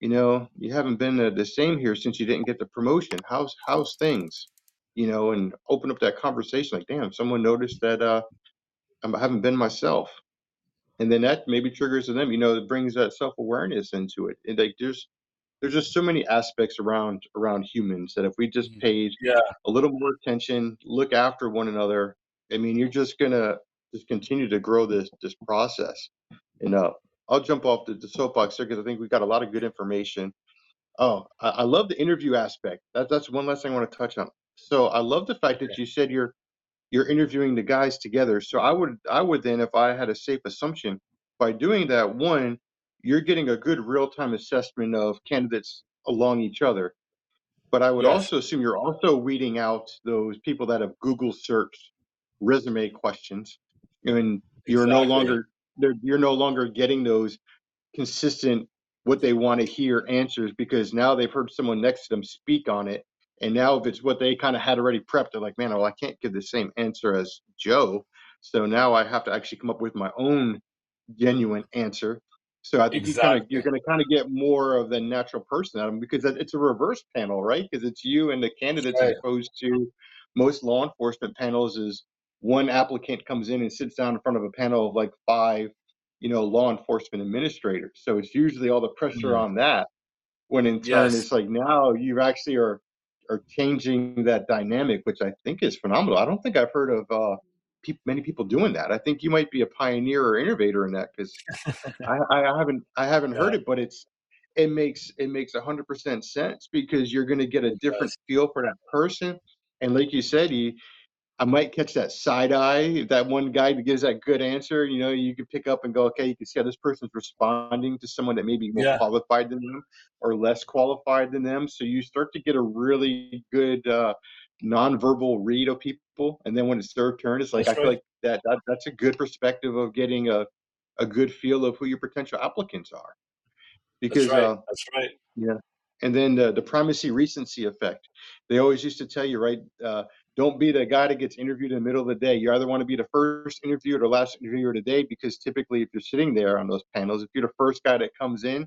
you know, you haven't been the, the same here since you didn't get the promotion. How's how's things?" You know, and open up that conversation. Like, damn, someone noticed that uh, I haven't been myself. And then that maybe triggers in them, you know, it brings that self awareness into it. And like there's there's just so many aspects around around humans that if we just mm-hmm. paid yeah. a little more attention, look after one another, I mean, you're just gonna just continue to grow this this process. And uh, I'll jump off the, the soapbox here because I think we got a lot of good information. Oh, I, I love the interview aspect. That, that's one last thing I want to touch on. So I love the fact that you said you're you're interviewing the guys together. So I would I would then, if I had a safe assumption, by doing that, one, you're getting a good real time assessment of candidates along each other. But I would yes. also assume you're also weeding out those people that have Google searched resume questions, and you're exactly. no longer you're no longer getting those consistent what they want to hear answers because now they've heard someone next to them speak on it and now if it's what they kind of had already prepped, they're like, man, well, I can't give the same answer as Joe. So now I have to actually come up with my own genuine answer. So I think exactly. you kind of you're going to kind of get more of the natural person out of them because it's a reverse panel, right? Because it's you and the candidates right. as opposed to most law enforcement panels is one applicant comes in and sits down in front of a panel of like five, you know, law enforcement administrators. So it's usually all the pressure mm. on that. When in turn, yes. it's like now you actually are are changing that dynamic, which I think is phenomenal. I don't think I've heard of uh, pe- many people doing that. I think you might be a pioneer or innovator in that because I, I, haven't I haven't yeah. heard it, but it's it makes it makes hundred percent sense because you're going to get a different feel for that person. And like you said, you, I might catch that side eye, that one guy that gives that good answer. You know, you can pick up and go, okay, you can see how this person's responding to someone that may be more Yeah. qualified than them or less qualified than them. So you start to get a really good uh, nonverbal read of people. And then when it's their turn, it's like That's I feel like that, that that's a good perspective of getting a a good feel of who your potential applicants are. Because That's right. uh, That's right. and then the, the primacy recency effect. They always used to tell you, right? Uh, don't be the guy that gets interviewed in the middle of the day. You either want to be the first interviewer or last interviewer of the day, because typically, if you're sitting there on those panels, if you're the first guy that comes in,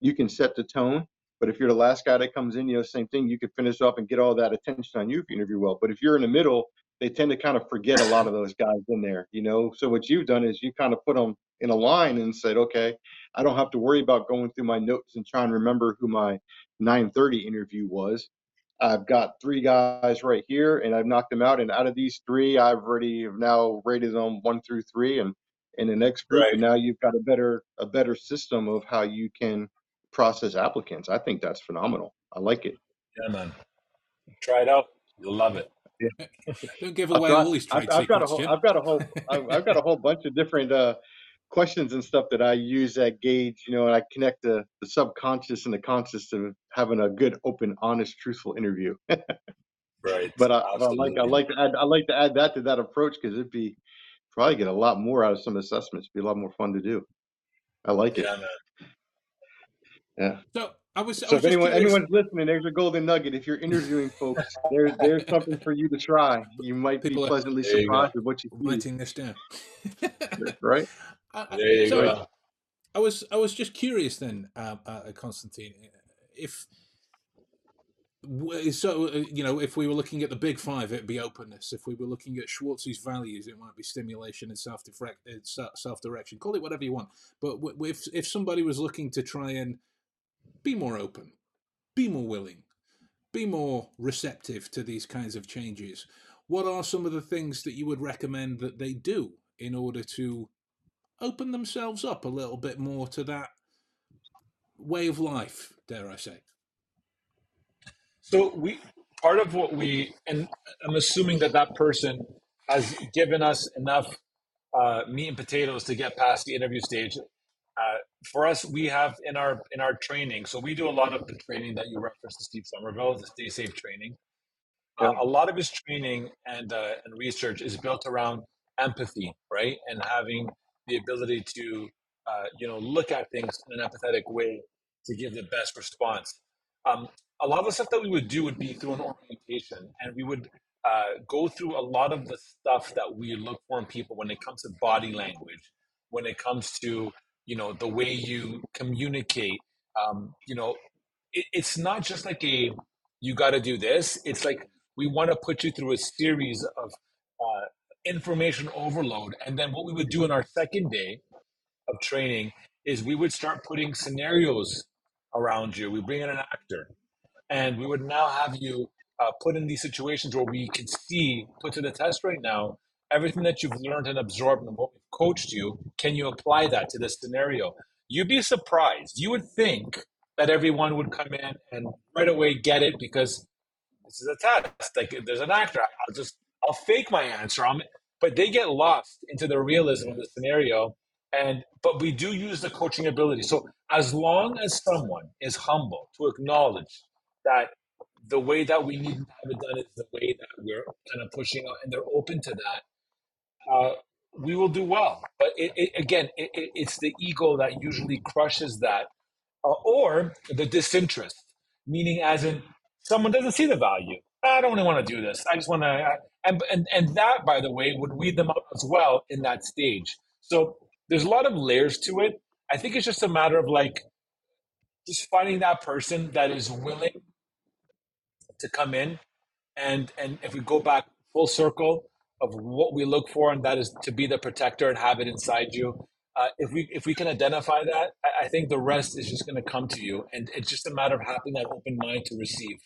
you can set the tone. But if you're the last guy that comes in, you know, same thing. You can finish off and get all that attention on you if you interview well. But if you're in the middle, they tend to kind of forget a lot of those guys in there, you know. So what you've done is you kind of put them in a line and said, okay, I don't have to worry about going through my notes and trying to remember who my 9:30 interview was. I've got three guys right here, and I've knocked them out. And out of these three, I've already have now rated them one through three, and in the next group. Right. And now you've got a better a better system of how you can process applicants. I think that's phenomenal. I like it. Yeah, man. Try it out. You'll love it. Don't give away got, all these I've, trade I've got a whole, I've got a whole, I've, I've got a whole bunch of different uh, questions and stuff that I use that gauge, you know, and I connect the, the subconscious and the conscious to having a good, open, honest, truthful interview. Right. but I, I like, I like to add, I like to add that to that approach because it'd be probably get a lot more out of some assessments. Be a lot more fun to do. I like it. Yeah, man. So I was. I So was if just anyone curious- anyone's listening, there's a golden nugget. If you're interviewing folks, there's there's something for you to try. You might People be pleasantly There surprised with what you I'm see. writing this down. Right? I- There you so go. I was I was just curious then, uh, uh, Constantine, if so uh, you know if we were looking at the big five, it'd be openness. If we were looking at Schwartz's values, it might be stimulation and self self direction. Call it whatever you want. But w- if if somebody was looking to try and be more open, be more willing, be more receptive to these kinds of changes, what are some of the things that you would recommend that they do in order to open themselves up a little bit more to that way of life, dare I say. So we part of what we and I'm assuming that that person has given us enough uh, meat and potatoes to get past the interview stage. Uh, for us, we have in our in our training. So we do a lot of the training that you referenced to Steve Somerville, the Stay Safe training. Uh, Yeah. a lot of his training and uh, and research is built around empathy, right, and having the ability to uh, you know look at things in an empathetic way to give the best response. Um, a lot of the stuff that we would do would be through an orientation, and we would uh, go through a lot of the stuff that we look for in people when it comes to body language, when it comes to you know the way you communicate. Um, you know, it, it's not just like a you got to do this. It's like we want to put you through a series of uh, information overload, and then what we would do in our second day of training is we would start putting scenarios around you. We bring in an actor, and we would now have you uh, put in these situations where we can see, put to the test right now, everything that you've learned and absorbed and what we've coached you. Can you apply that to this scenario? You'd be surprised. You would think that everyone would come in and right away get it because this is a test. Like there's an actor, I'll just I'll fake my answer. I'm, but they get lost into the realism of the scenario. And but we do use the coaching ability. So as long as someone is humble to acknowledge that the way that we need to have it done is the way that we're kind of pushing out, and they're open to that, uh, we will do well. But it, it, again, it, it, it's the ego that usually crushes that, uh, or the disinterest, meaning as in someone doesn't see the value. I don't really want to do this. I just want to, and, and and that, by the way, would weed them out as well in that stage. So there's a lot of layers to it. I think it's just a matter of like just finding that person that is willing to come in, and and if we go back full circle of what we look for, and that is to be the protector and have it inside you. Uh, if we if we can identify that, I, I think the rest is just going to come to you, and it's just a matter of having that open mind to receive.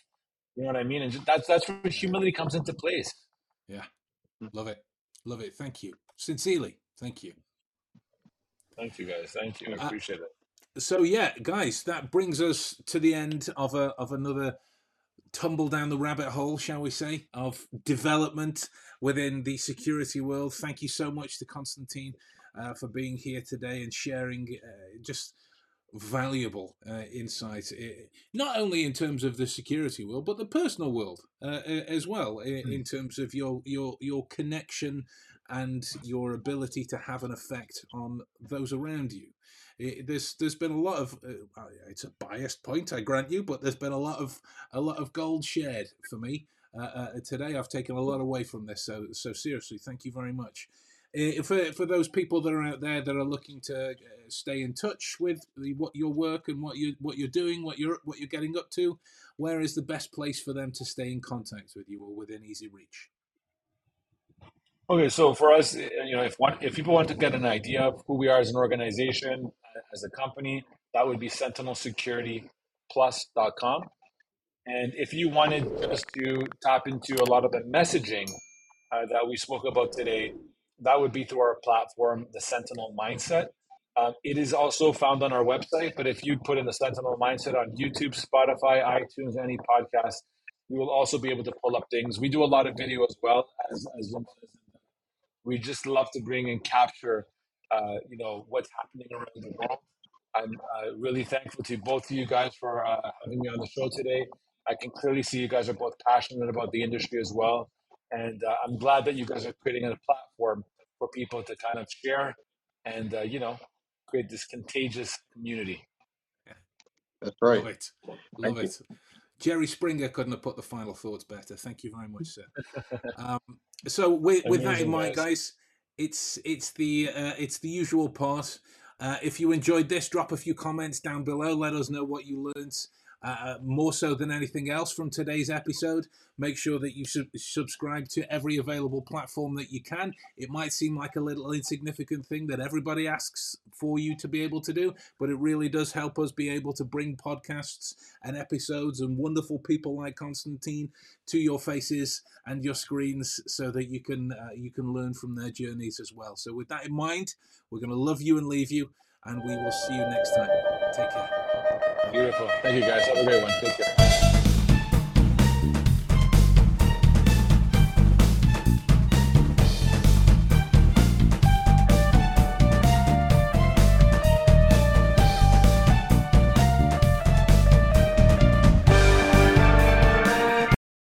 You know what I mean? And that's that's where humility comes into place. Yeah, love it, love it. Thank you, sincerely, thank you. Thank you, guys. Thank you. I Uh, appreciate it. So yeah, guys, that brings us to the end of a of another tumble down the rabbit hole, shall we say, of development within the security world. Thank you so much to Constantine uh, for being here today and sharing uh, just valuable uh, insight, eh, not only in terms of the security world, but the personal world uh, as well, mm. in terms of your your your connection and your ability to have an effect on those around you. It, there's there's been a lot of uh, it's a biased point, I grant you, but there's been a lot of a lot of gold shared for me uh, uh, today. I've taken a lot away from this, so so seriously, thank you very much. Uh, for for those people that are out there that are looking to uh, stay in touch with the, what your work and what you what you're doing, what you're what you're getting up to, where is the best place for them to stay in contact with you or within easy reach? Okay, so for us, eh, you know, if one if people want to get an idea of who we are as an organization, as a company, that would be sentinelsecurityplus.com. And if you wanted just to tap into a lot of the messaging uh, that we spoke about today, that would be through our platform, the Sentinel Mindset. Um, it is also found on our website, but if you put in the Sentinel Mindset on YouTube, Spotify, iTunes, any podcast, you will also be able to pull up things. We do a lot of video as well as, as we just love to bring and capture, uh, you know, what's happening around the world. I'm uh, really thankful to both of you guys for uh, having me on the show today. I can clearly see you guys are both passionate about the industry as well. And uh, I'm glad that you guys are creating a platform for people to kind of share and, uh, you know, create this contagious community. Yeah, That's right. Love it. Love Thank it. You. Jerry Springer couldn't have put the final thoughts better. Thank you very much, sir. um, so with, with that in mind, guys, it's it's the uh, it's the usual part. Uh, if you enjoyed this, drop a few comments down below. Let us know what you learned. Uh, more so than anything else from today's episode, make sure that you sub- subscribe to every available platform that you can. It might seem like a little insignificant thing that everybody asks for you to be able to do, but it really does help us be able to bring podcasts and episodes and wonderful people like Constantine to your faces and your screens so that you can uh, you can learn from their journeys as well. So with that in mind, we're going to love you and leave you and we will see you next time. Take care. Beautiful. Thank you guys. Have a great one. Take care.